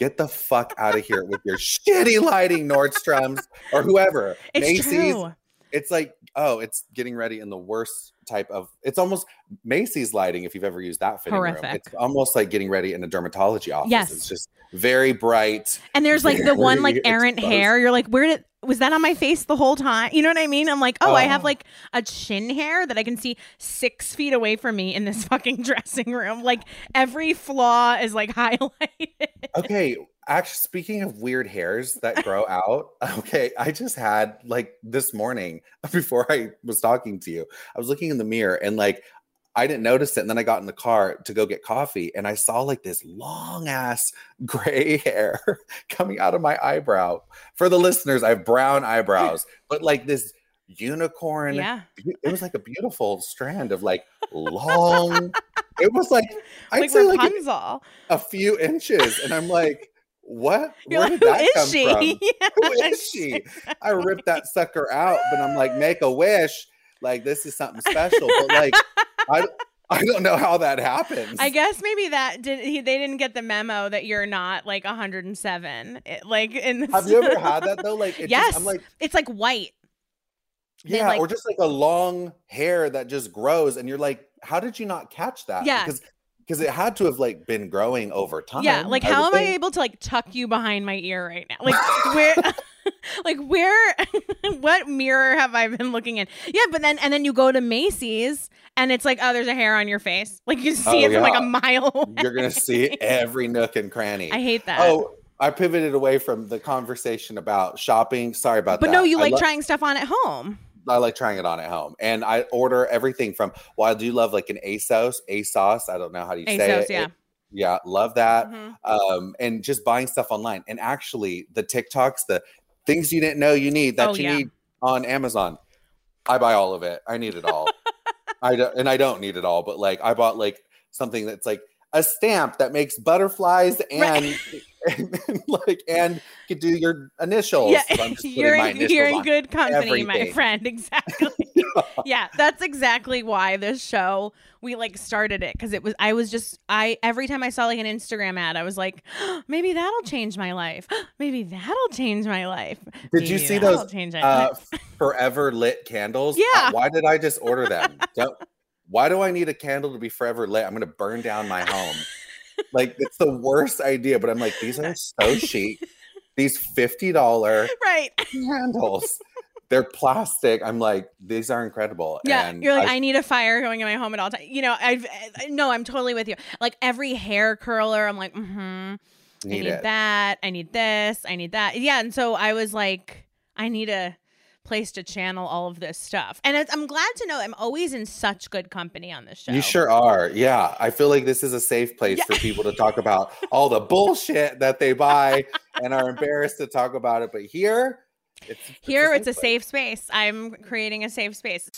Get the fuck out of here with your shitty lighting, Nordstrom's or whoever. It's Macy's. true. It's like, oh, it's getting ready in the worst type of. It's almost Macy's lighting. If you've ever used that fitting room, it's almost like getting ready in a dermatology office. Yes. it's just very bright. And there's like the one like errant exposed. hair. You're like, where did was that on my face the whole time? You know what I mean? I'm like, oh, I have Oh. like a chin hair that I can see six feet away from me in this fucking dressing room. Like every flaw is like highlighted. Okay, actually, speaking of weird hairs that grow out, okay, I just had like this morning before I was talking to you, I was looking in the mirror and like I didn't notice it. And then I got in the car to go get coffee and I saw like this long ass gray hair coming out of my eyebrow. For the listeners, I have brown eyebrows, but like this unicorn. yeah. It was like a beautiful strand of like long. it was like I'd like say like Rapunzel. a few inches, and I'm like, "What? You're Where like, did who that is come she? from? Yeah, Who is she?" I ripped that sucker out, but I'm like, "Make a wish! Like this is something special." But like, I I don't know how that happens. I guess maybe that did he, they didn't get the memo that you're not like 107. It, like in this, Have you ever had that though? Like, yes, just, I'm like, it's like white. Yeah, like- or just like a long hair that just grows, and you're like, "How did you not catch that?" Yeah. because because it had to have like been growing over time. Yeah, like I how am I able to like tuck you behind my ear right now? Like where like where what mirror have I been looking in? Yeah, but then and then you go to Macy's and it's like, oh, there's a hair on your face. Like you see Oh, it from like a mile away. You're gonna see every nook and cranny. I hate that. Oh, I pivoted away from the conversation about shopping. Sorry about but that. But no, you I like lo- trying stuff on at home. I like trying it on at home, and I order everything from. Well, I do love like an ASOS, ASOS. I don't know how do you say ASOS, it. yeah. It- yeah, love that. Mhm. Um, and just buying stuff online, and actually the TikToks, the things you didn't know you need that Oh, you yeah. need on Amazon. I buy all of it. I need it all. I don't, and I don't need it all, but like I bought like something that's like a stamp that makes butterflies and, and, like and could do your initials. Yeah, So you're in, initials you're in good company, my friend. Exactly. yeah, that's exactly why this show we like started it because it was I was just I every time I saw like an Instagram ad, I was like, maybe that'll change my life. maybe that'll change my life. Did you see those uh, forever lit candles? Uh, Yeah. why did I just order them? Don't, why do I need a candle to be forever lit? I'm going to burn down my home. like it's the worst idea, but I'm like, these are so chic. These fifty dollar right. candles. They're plastic. I'm like, these are incredible. Yeah, and you're like, I- I, need a fire going in my home at all times. You know, I've I- no, I'm totally with you. Like every hair curler, I'm like, mm-hmm. I need need it. that. I need this. I need that. Yeah. And so I was like, I need a place to channel all of this stuff. And I'm glad to know I'm always in such good company on this show. You sure are. Yeah. I feel like this is a safe place Yeah. for people to talk about all the bullshit that they buy and are embarrassed to talk about it. But here, it's, it's Here, it's a safe space. I'm creating a safe space.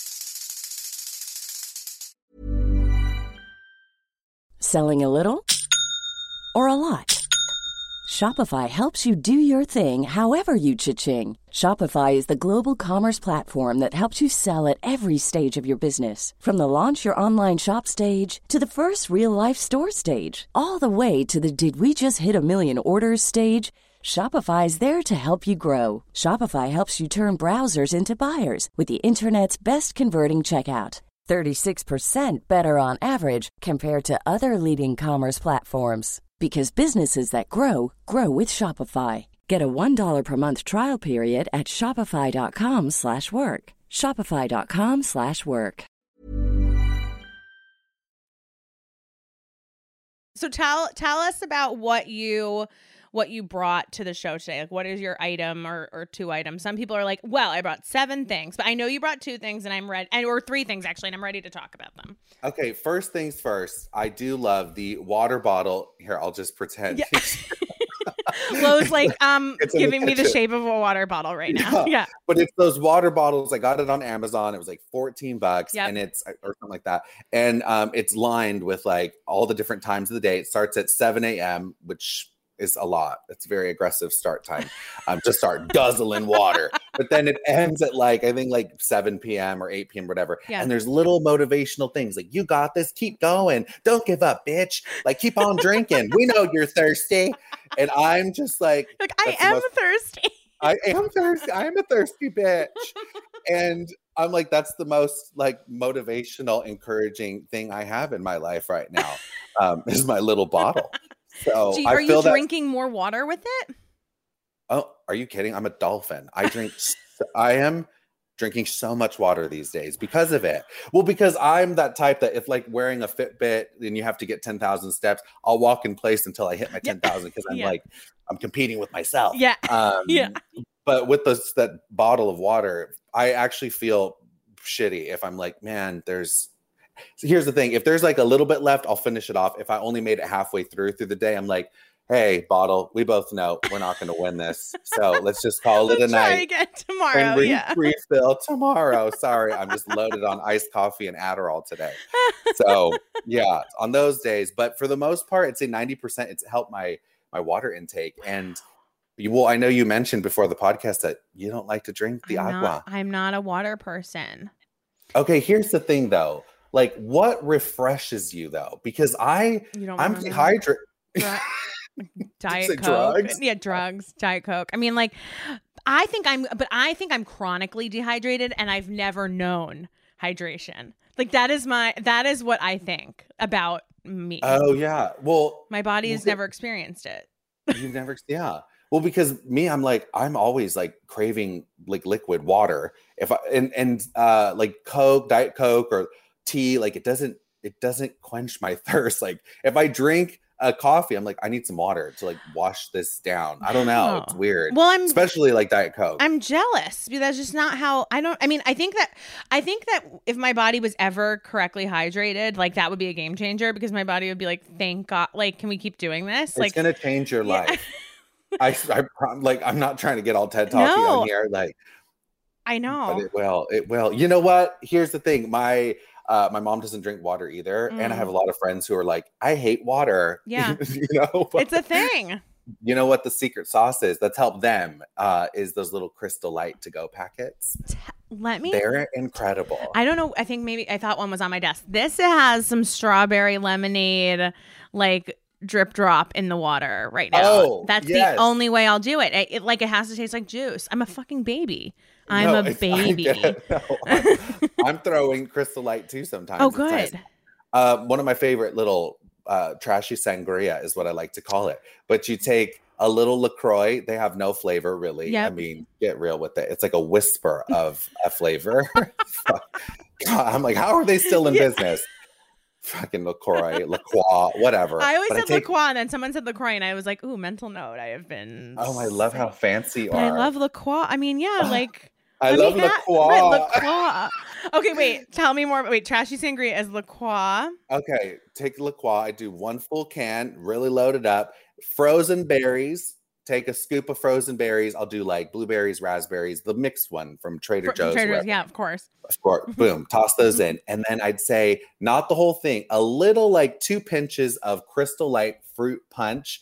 Selling a little or a lot? Shopify helps you do your thing however you cha-ching. Shopify is the global commerce platform that helps you sell at every stage of your business. From the launch your online shop stage to the first real life store stage, all the way to the did we just hit a million orders stage. Shopify is there to help you grow. Shopify helps you turn browsers into buyers with the internet's best converting checkout. 36% better on average compared to other leading commerce platforms because businesses that grow grow with Shopify. Get a $1 per month trial period at shopify.com/work. shopify.com/work. slash work. So tell tell us about what you what you brought to the show today. Like what is your item or, or two items? Some people are like, well, I brought seven things, but I know you brought two things and I'm ready and or three things actually, and I'm ready to talk about them. Okay, first things first. I do love the water bottle. Here, I'll just pretend. Yeah. Lowe's like um It's the giving me the shape of a water bottle right now. Yeah. Yeah. but it's those water bottles. I got it on Amazon. It was like 14 bucks Yep. and it's or something like that. And um, it's lined with like all the different times of the day. It starts at 7 a.m., which is a lot. It's very aggressive start time um, to start guzzling water. But then it ends at like, I think like 7 p.m. or 8 p.m., whatever. Yeah. And there's little motivational things like, you got this, keep going. Don't give up, bitch. Like, keep on drinking. we know you're thirsty. And I'm just like, Like I am most- thirsty. I am thirsty. I am a thirsty bitch. and I'm like, that's the most like motivational, encouraging thing I have in my life right now. Um, is my little bottle. So you- are you that. drinking more water with it? Oh, are you kidding? I'm a dolphin. I drink. I am drinking so much water these days because of it. Well, because I'm that type that if like wearing a Fitbit and you have to get 10,000 steps, I'll walk in place until I hit my Yeah. 10,000 because I'm Yeah. like I'm competing with myself. Yeah. Um, Yeah. But with this that bottle of water, I actually feel shitty if I'm like, man, there's. So here's the thing: if there's like a little bit left, I'll finish it off. If I only made it halfway through through the day, I'm like, hey, bottle, we both know we're not going to win this, so let's just call it a We'll night. again tomorrow. And re- yeah. refill tomorrow. Sorry, I'm just loaded on iced coffee and Adderall today. So yeah, on those days. But for the most part, it's a 90%. It's helped my my water intake. And you well, I know you mentioned before the podcast that you don't like to drink the I'm agua. not, I'm not a water person. Okay, here's the thing though. Like what refreshes you though? Because I I'm dehydrated. Diet Coke. drugs? Yeah, drugs, Diet Coke. I mean, like, I think I'm, but I think I'm chronically dehydrated and I've never known hydration. Like, that is my, that is what I think about me. Oh yeah. Well, my body has never experienced it. You've never, yeah. Well, because me, I'm like, I'm always like craving like liquid water. If I and and uh like Coke, Diet Coke or tea, like it doesn't it doesn't quench my thirst. Like if I drink a coffee, I'm like, I need some water to like wash this down. I don't know. It's weird. Well, I'm, Especially like Diet Coke. I'm jealous because that's just not how I don't I mean I think that I think that if my body was ever correctly hydrated like that would be a game changer because my body would be like thank god like can we keep doing this it's like gonna change your Yeah. life. I, I like I'm not trying to get all TED talky No. on here. Like I know But it will. It will. You know what? Here's the thing. My uh, my mom doesn't drink water either, and I Mm. have a lot of friends who are like, "I hate water." Yeah. you know. But it's a thing you know what the secret sauce is that's helped them uh, is those little Crystal Light to go packets. let me They're incredible. I don't know I think maybe I thought one was on my desk this has some strawberry lemonade like drip drop in the water right now Oh, that's yes. the only way I'll do it. it it like it has to taste like juice I'm a fucking baby I'm No, a I baby. No, I'm, I'm throwing Crystal Light too sometimes. oh nice. good Uh, one of my favorite little uh, trashy sangria is what I like to call it. But you take a little Lacroix; they have no flavor really. I mean, get real with it. It's like a whisper of a flavor. God, I'm like, how are they still in Yeah. business? Fucking Lacroix, Lacroix, whatever. I always But said take- LaCroix, and then someone said LaCroix, and I was like, ooh, mental note. I have been. Oh, I love how fancy you are. I love LaCroix. I mean, yeah, like. I love me ha- LaCroix. Okay, wait. Tell me more. Wait, Trashy Sangria is LaCroix. Okay, take LaCroix. I do one full can, really load it up. Frozen berries. Take a scoop of frozen berries. I'll do like blueberries, raspberries, the mixed one from Trader Joe's. Trader Joe's, yeah, of course. Of course. Mm-hmm. Boom. Toss those mm-hmm. in. And then I'd say not the whole thing, a little like two pinches of crystal light fruit punch.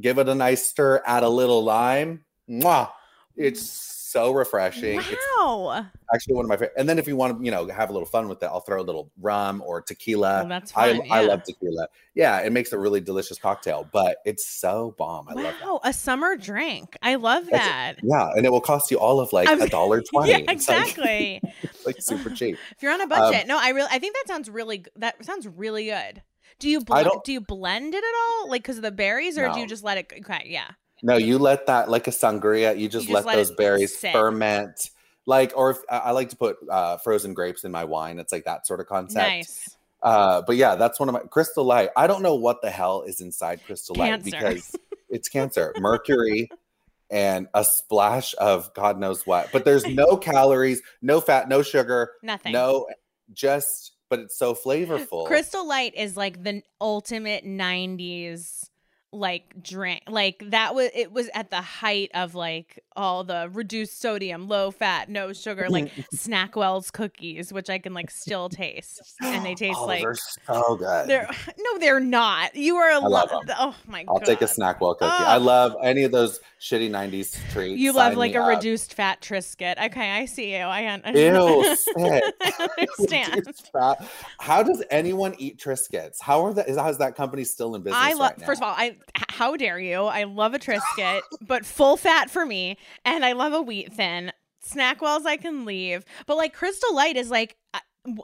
Give it a nice stir, add a little lime. Mwah. It's so refreshing. It's Wow. actually one of my favorite. And then if you want to, you know, have a little fun with it, I'll throw a little rum or tequila. Well, that's I, fun. I yeah. love tequila. Yeah, it makes a really delicious cocktail, but it's so bomb. I love that. Wow, a summer drink. I love that. Yeah, and it will cost you all of like a dollar twenty. Yeah, It's like- exactly. It's like, super cheap. if you're on a Um, budget, no, I really, I think that sounds really, that sounds really good. Do you bl- don't- you blend it at all, like because of the berries, or do you just let it? Okay, yeah. No, you let that like a sangria. You just, just let, let those berries sit. ferment. Like, or if I I like to put uh, frozen grapes in my wine. It's like that sort of concept. Nice. Uh, but yeah, that's one of my Crystal Light. I don't know what the hell is inside Crystal Light because it's cancer, mercury, and a splash of God knows what. But there's no calories, no fat, no sugar, Nothing. no, just. But it's so flavorful. Crystal Light is like the ultimate '90s like drink like that was it was at the height of like all the reduced sodium low fat no sugar like snackwell's cookies which i can like still taste and they taste Oh, like they're so good. they're no they're not you are a love lot 'em. oh my god I'll take a Snackwell cookie. I love any of those shitty '90s treats. you love Sign like a up. reduced fat triscuit okay i see you i un- Ew. I understand. How does anyone eat Triscuits? How are that? Is, how is that company still in business? I love. right First of all, I how dare you? I love a Triscuit, but full fat for me, and I love a wheat thin. snack wells I can leave, but like Crystal Light is like.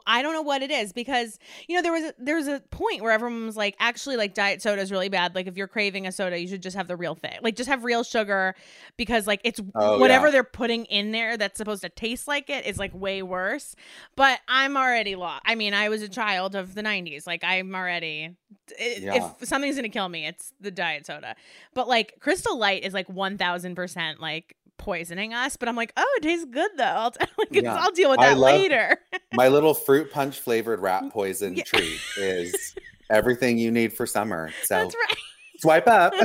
I- don't know what it is because you know there was a, there was a point where everyone was like actually like diet soda is really bad like if you're craving a soda you should just have the real thing like just have real sugar because like it's Oh, whatever yeah. they're putting in there that's supposed to taste like it is like way worse but I'm already lost I mean I was a child of the 90s like I'm already Yeah. if something's gonna kill me, it's the diet soda. But like Crystal Light is like one thousand percent like poisoning us. But I'm like, oh, it tastes good though. I'll, t- like, Yeah. I'll deal with that love- later. My little fruit punch flavored rat poison Yeah. treat is everything you need for summer. So That's right. swipe up.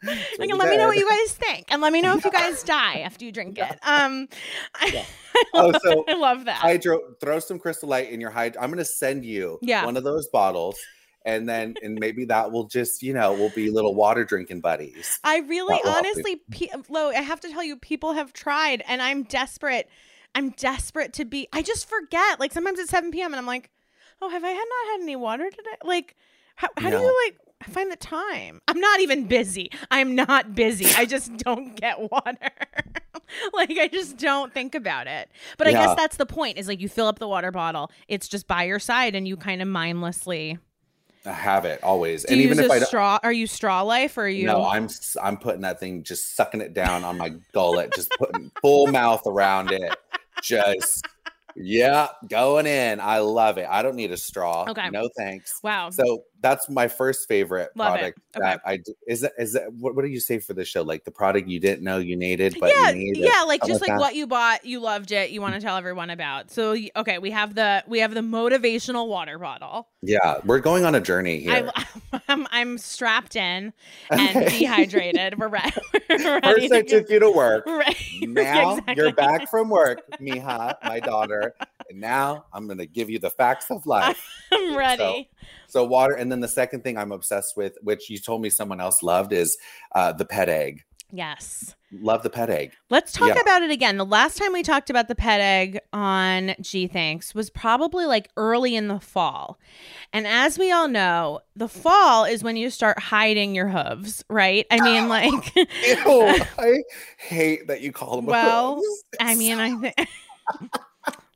And let me know what you guys think, and let me know if you guys die after you drink it. Um, I, Yeah. Oh, so I love that. hydro throw some crystal light in your hydro i'm gonna send you Yeah. one of those bottles and then and maybe that will just you know we'll be little water drinking buddies I really, That will help you. honestly, pe- Lo, I have to tell you, people have tried, and I'm desperate. I'm desperate to be. I just forget. Like sometimes it's 7 p.m. and I'm like, oh, have I had not had any water today? Like, how, how do you like I find the time? I'm not even busy. I'm not busy. I just don't get water. like I just don't think about it. But I Yeah. guess that's the point. Is like you fill up the water bottle. It's just by your side, and you kind of mindlessly. Have it always Do and even if i don't straw? Are you straw life or are you? no i'm I'm putting that thing just sucking it down on my gullet just putting full mouth around it just yeah going in i love it i don't need a straw Okay. no thanks wow. so that's my first favorite Love product Okay. that I. Is that is that what, what do you say for the show? Like the product you didn't know you needed, but yeah, you need yeah, like just like that? what you bought, you loved it, you want to tell everyone about. So okay, we have the we have the motivational water bottle. Yeah, we're going on a journey here. I, I'm I'm strapped in and Okay. dehydrated. We're, re- we're ready. First, I took you to work. Right. Now Exactly. you're back from work, Miha, my daughter, and now I'm gonna give you the facts of life. I'm ready. So water, and then the second thing I'm obsessed with, which you told me someone else loved, is uh, the ped egg. yes. Love the ped egg. Let's talk Yeah. about it again. The last time we talked about the ped egg on Gee Thanks was probably like early in the fall. And as we all know, the fall is when you start hiding your hooves, right? I mean, like, Ew, I hate that you call them. Well. I mean, I think.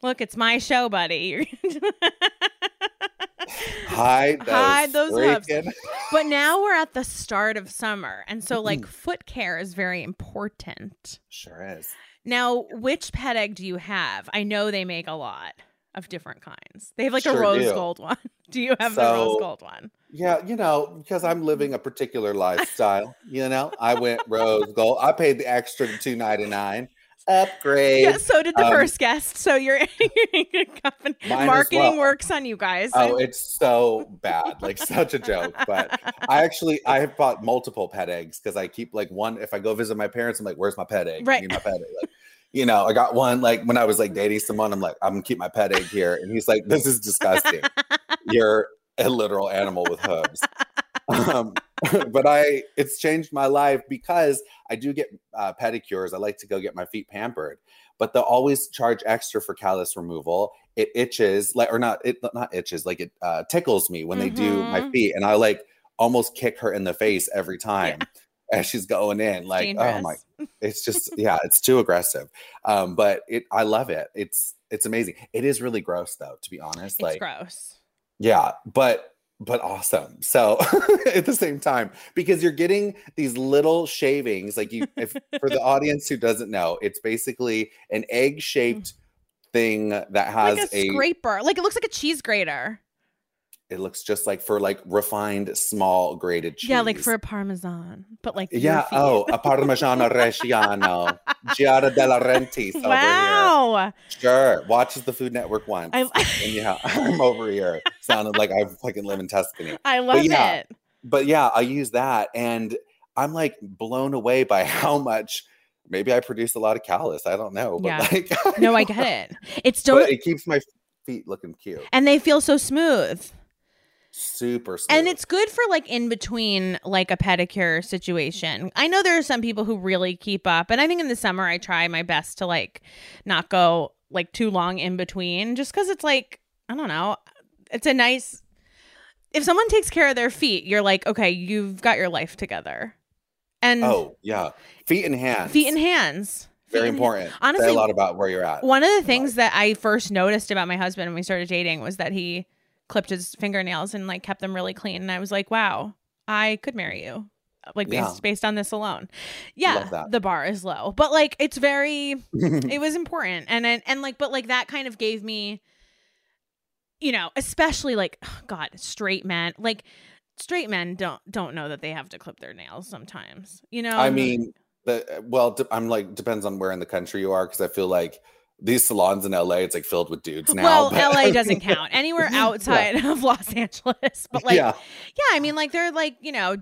Look, it's my show, buddy. hide those, Hide those hooves. freaking- but now we're at the start of summer. And so, like, foot care is very important. Sure is. Now, which ped egg do you have? I know they make a lot of different kinds. They have like a rose do. gold one. Do you have the rose gold one? Yeah, you know, because I'm living a particular lifestyle. You know, I went rose gold. I paid the extra two ninety nine. Upgrade. Yeah, so did the um, first guest. So your company marketing well. works on you guys. Oh, it's so bad, like such a joke. But I actually I have bought multiple ped eggs because I keep like one. If I go visit my parents, I'm like, "Where's my ped egg? Right. my ped egg." Like, you know, I got one like when I was like dating someone. I'm like, I'm gonna keep my ped egg here, and he's like, "This is disgusting. You're a literal animal with hooves." um, but I, it's changed my life because I do get uh, pedicures. I like to go get my feet pampered, but they'll always charge extra for callus removal. It itches, like or not, it not itches, like it uh, tickles me when they do my Mhm. feet, and I like almost kick her in the face every time as she's going in. Like, oh my, it's just yeah, it's too aggressive. Um, but it, I love it. It's it's amazing. It is really gross though, to be honest. It's like, gross. yeah, but but awesome. So at the same time, because you're getting these little shavings, like you, if for the audience who doesn't know, it's basically an egg-shaped mm. thing that has like a, a. scraper. Like it looks like a cheese grater. It looks just like for like refined small grated cheese. Yeah, like for a parmesan, but like yeah. Oh, a Parmigiano Reggiano, Giada De Laurentiis wow. Sure, watches the Food Network once. I and yeah, I'm over here. Sounded like I fucking live in Tuscany. I love yeah, it. but yeah, I use that and I'm like blown away by how much maybe I produce a lot of callus. I don't know. But Yeah. like No, I get it. It's But still it keeps my feet looking cute. and they feel so smooth. Super smooth. And it's good for like in between like a pedicure situation. I know there are some people who really keep up and I think in the summer I try my best to like not go like too long in between just cuz it's like I don't know. It's a nice if someone takes care of their feet, you're like, okay, you've got your life together. And Oh, yeah. Feet and hands. feet and hands. Very important. Say Honestly, a lot about where you're at. One of the things that I first noticed about my husband when we started dating was that he clipped his fingernails and like kept them really clean. And I was like, wow, I could marry you. Like based, Yeah. based on this alone. Yeah, the bar is low. But like it's very it was important. And and, and like but like that kind of gave me you know, especially like oh god, straight men. Like straight men don't don't know that they have to clip their nails sometimes. You know? I mean, the, well, de- I'm like depends on where in the country you are because I feel like these salons in LA, it's like filled with dudes now. well, but- LA doesn't count. Anywhere outside of Los Angeles. But like yeah, Yeah, I mean, like they're like you know,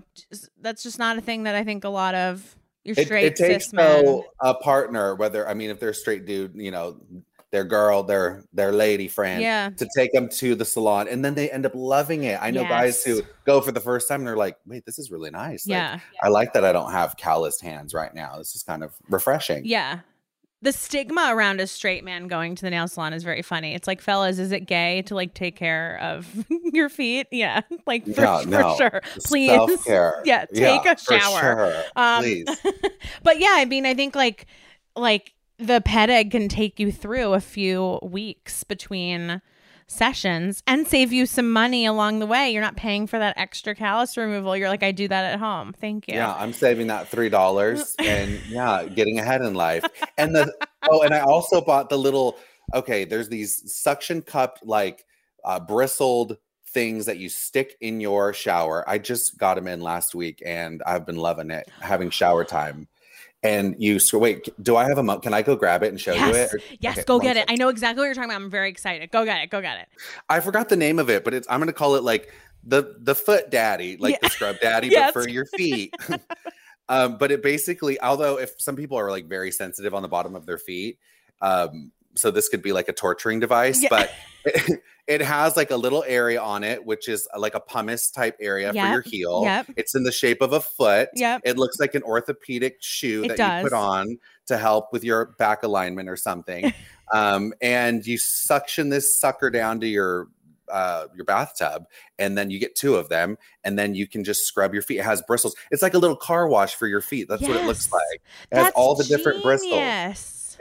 that's just not a thing that I think a lot of your straight it takes cis men. though a partner, whether I mean, if they're a straight dude, you know, their girl, their their lady friend, yeah, to take them to the salon, and then they end up loving it. I know guys who go for the first time, and they're like, "Wait, this is really nice." Like, yeah, I like that I don't have calloused hands right now. This is kind of refreshing. yeah. The stigma around a straight man going to the nail salon is very funny. It's like, fellas, is it gay to like take care of your feet? Yeah, like for, Yeah, for sure. Please, Self-care. Yeah, take a for shower. sure. Um, Please. but yeah, I mean, I think like like the ped egg can take you through a few weeks between sessions and save you some money along the way. You're not paying for that extra callus removal. You're like, I do that at home. Thank you. Yeah, I'm saving that three dollars and yeah, getting ahead in life. And the oh, and I also bought the little okay, there's these suction cup like uh bristled things that you stick in your shower. I just got them in last week and I've been loving it, having shower time. And you so wait, do I have a mo- can I go grab it and show you it? Yes, Or- yes, okay, go get it. I know exactly what you're talking about. I'm very excited. Go get it. Go get it. I forgot the name of it, but it's I'm gonna call it like the the foot daddy, like Yeah. the scrub daddy, Yes. but for your feet. um, but it basically, although if some people are like very sensitive on the bottom of their feet, um, so this could be like a torturing device, Yeah. but it, it has like a little area on it, which is uh, like a pumice type area for your heel. Yep. It's in the shape of a foot. Yep. It looks like an orthopedic shoe It that you put on to help with your back alignment or something. um, and you suction this sucker down to your uh, your bathtub, and then you get two of them, and then you can just scrub your feet. It has bristles. It's like a little car wash for your feet. That's what it looks like. It has all the different bristles.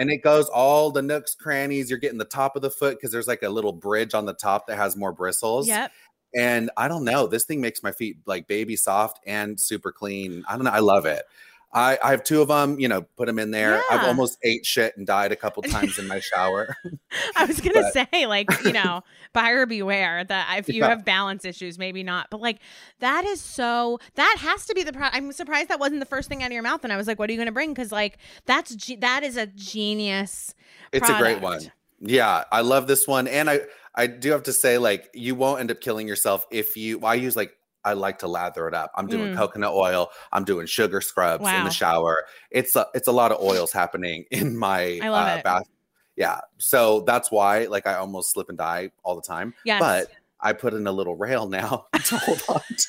And it goes all the nooks, crannies. You're getting the top of the foot because there's like a little bridge on the top that has more bristles. Yep. And I don't know. This thing makes my feet like baby soft and super clean. I don't know. I love it. I, I have two of them, you know, put them in there. I've almost ate shit and died a couple times in my shower. I was gonna say, like, you know, buyer beware that if you Yeah. have balance issues, maybe not. But like, that is so. That has to be the. Pro- I'm surprised that wasn't the first thing out of your mouth. And I was like, what are you gonna bring? Because like, that's ge- that is a genius. It's a great one. Yeah, I love this one. And I I do have to say, like, you won't end up killing yourself if you I use like I like to lather it up. I'm doing Mm. coconut oil. I'm doing sugar scrubs in the shower. It's a, it's a lot of oils happening in my uh, bath. Yeah, so that's why like I almost slip and die all the time. Yes. But I put in a little rail now to hold on. to.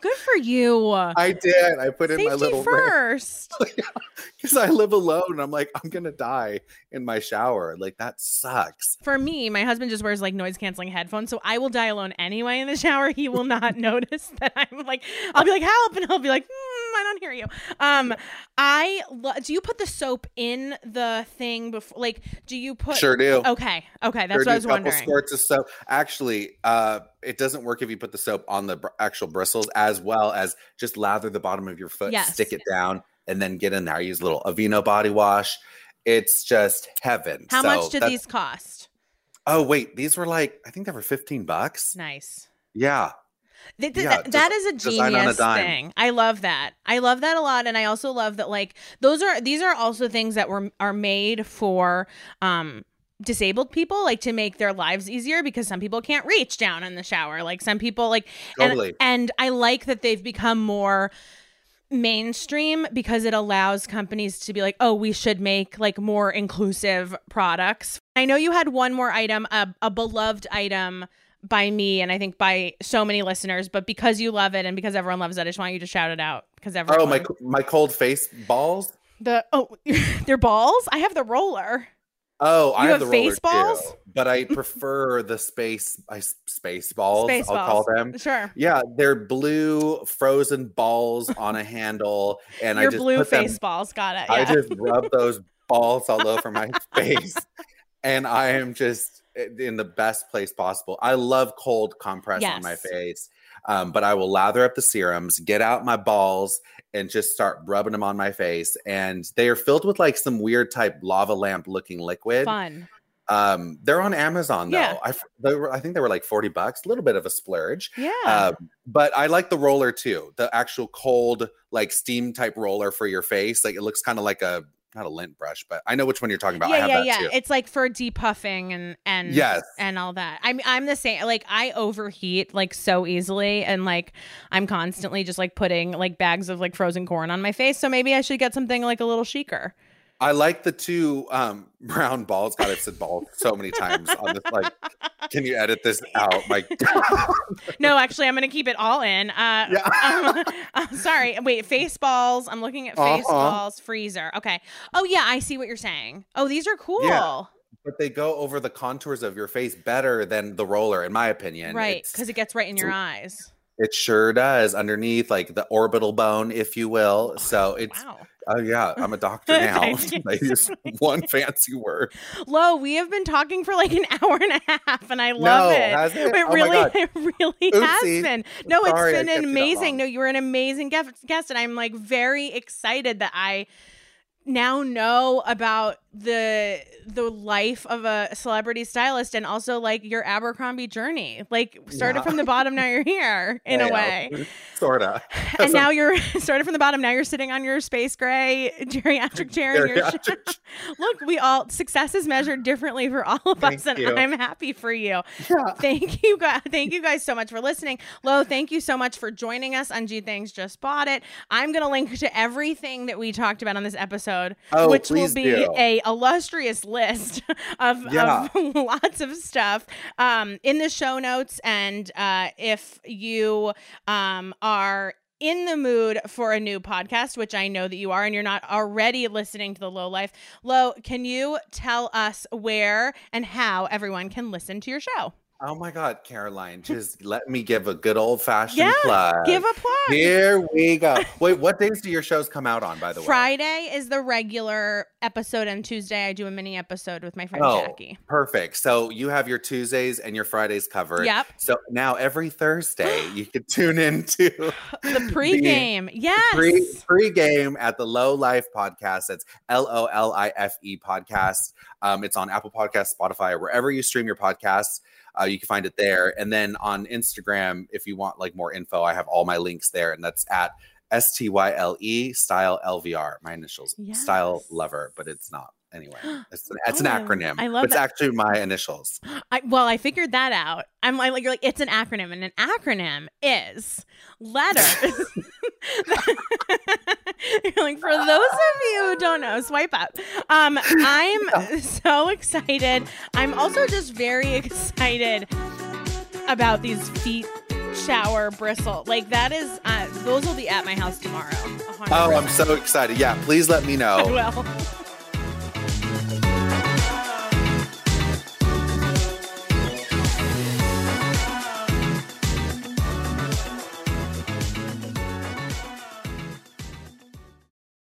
Good for you. I did. I put in my little first. because I live alone. I'm like I'm gonna die in my shower. Like that sucks. For me, my husband just wears like noise canceling headphones, so I will die alone anyway in the shower. He will not notice that I'm like, I'll be like, help, and he'll be like, mm, I don't hear you. Um, I lo- do you put the soap in the thing before? Like, do you put? Sure do. Okay, okay, that's Sure what I was couple wondering. Squirts of soap. Actually, uh, it doesn't work if you put the soap on the br- actual bristles, as well as just lather the bottom of your foot, Yes. stick it down, and then get in there. I use a little Aveeno body wash. It's just heaven. How So much do that's- these cost? Oh wait, these were like I think they were fifteen bucks. Nice. Yeah, Th- th- Yeah, th- that is a a genius dime. thing. I love that. I love that a lot, and I also love that like those are these are also things that were are made for um disabled people like to make their lives easier because some people can't reach down in the shower like some people like Totally. and, and i like that they've become more mainstream because it allows companies to be like oh we should make like more inclusive products i know you had one more item a, a beloved item by me and i think by so many listeners but because you love it and because everyone loves it i just want you to shout it out because everyone Oh, my my cold face balls. the oh they're balls i have the roller Oh, I You have have the face balls? too, but I prefer the space I, space balls. space I'll balls call them. sure Yeah, they're blue frozen balls on a handle, and your I just blue put them- face balls got it I just rub those balls all over my face, and I am just in the best place possible. I love cold compress on my face, um, but I will lather up the serums, get out my balls, and just start rubbing them on my face. And they are filled with like some weird type lava lamp looking liquid. fun Um, they're on Amazon though. Yeah. I they were, I think they were like forty bucks, a little bit of a splurge. yeah Um, but I like the roller too, the actual cold, like steam type roller for your face. Like it looks kind of like a not a lint brush, but I know which one you're talking about. I yeah have yeah that yeah too. it's like for depuffing and and Yes. and all that i'm i'm the same like i overheat like so easily and like i'm constantly just like putting like bags of like frozen corn on my face so maybe i should get something like a little chicer I like the two um brown balls. God, I've said balls so many times on this. Like, can you edit this out? My no actually i'm gonna keep it all in uh Yeah. um, uh, sorry wait face balls i'm looking at face Uh-huh. balls freezer okay oh yeah i see what you're saying oh these are cool but they go over the contours of your face better than the roller, in my opinion. right because it gets right in your eyes It sure does underneath, like the orbital bone, if you will. So it's wow oh yeah, I'm a doctor now. Thank you. I use one fancy word. Lo, we have been talking for like an hour and a half, and I love No, it. it? It Oh really, it really has been. No, Sorry it's been that amazing. No, you were an amazing guest, guest, and I'm like very excited that I now know about the the life of a celebrity stylist and also like your Abercrombie journey. Like started Yeah. from the bottom, now you're here in a way. Sorta. And now you're started from the bottom. Now you're sitting on your space gray geriatric chair. in your Geriatric Look, we all success is measured differently for all of us, and you. I'm happy for you. Yeah. Thank you guys. Thank you guys so much for listening. Lo, thank you so much for joining us on Gee Thanks Just Bought It. I'm gonna link to everything that we talked about on this episode, Oh, which will be do. a illustrious list of, Yeah. of lots of stuff um, in the show notes. And uh, if you um, are in the mood for a new podcast, which I know that you are, and you're not already listening to the LoLife, Lo, can you tell us where and how everyone can listen to your show? Oh my God, Caroline, just let me give a good old fashioned Yeah, plug. Give a plug. Here we go. Wait, what days do your shows come out on, by the way? Friday is the regular episode, and Tuesday I do a mini episode with my friend Oh, Jackie. perfect. So you have your Tuesdays and your Fridays covered. Yep. So now every Thursday you can tune into The pregame, yes. pre pre-game at the LoLife Podcast. That's L O L I F E podcast. Um, it's on Apple Podcasts, Spotify, wherever you stream your podcasts. Uh, you can find it there. And then on Instagram, if you want like more info, I have all my links there, and that's at S T Y L E Style LVR. My initials, Style Lover, but it's not. Anyway, it's an, it's an Oh, acronym. I love but It's that. actually my initials. I, well, I figured that out. I'm like, you're like, it's an acronym, and an acronym is letters. you're like, for those of you who don't know, swipe up. Um, I'm so excited. I'm also just very excited about these feet shower bristle. Like that is, uh, those will be at my house tomorrow. Oh, I'm so excited. Yeah, please let me know. I will.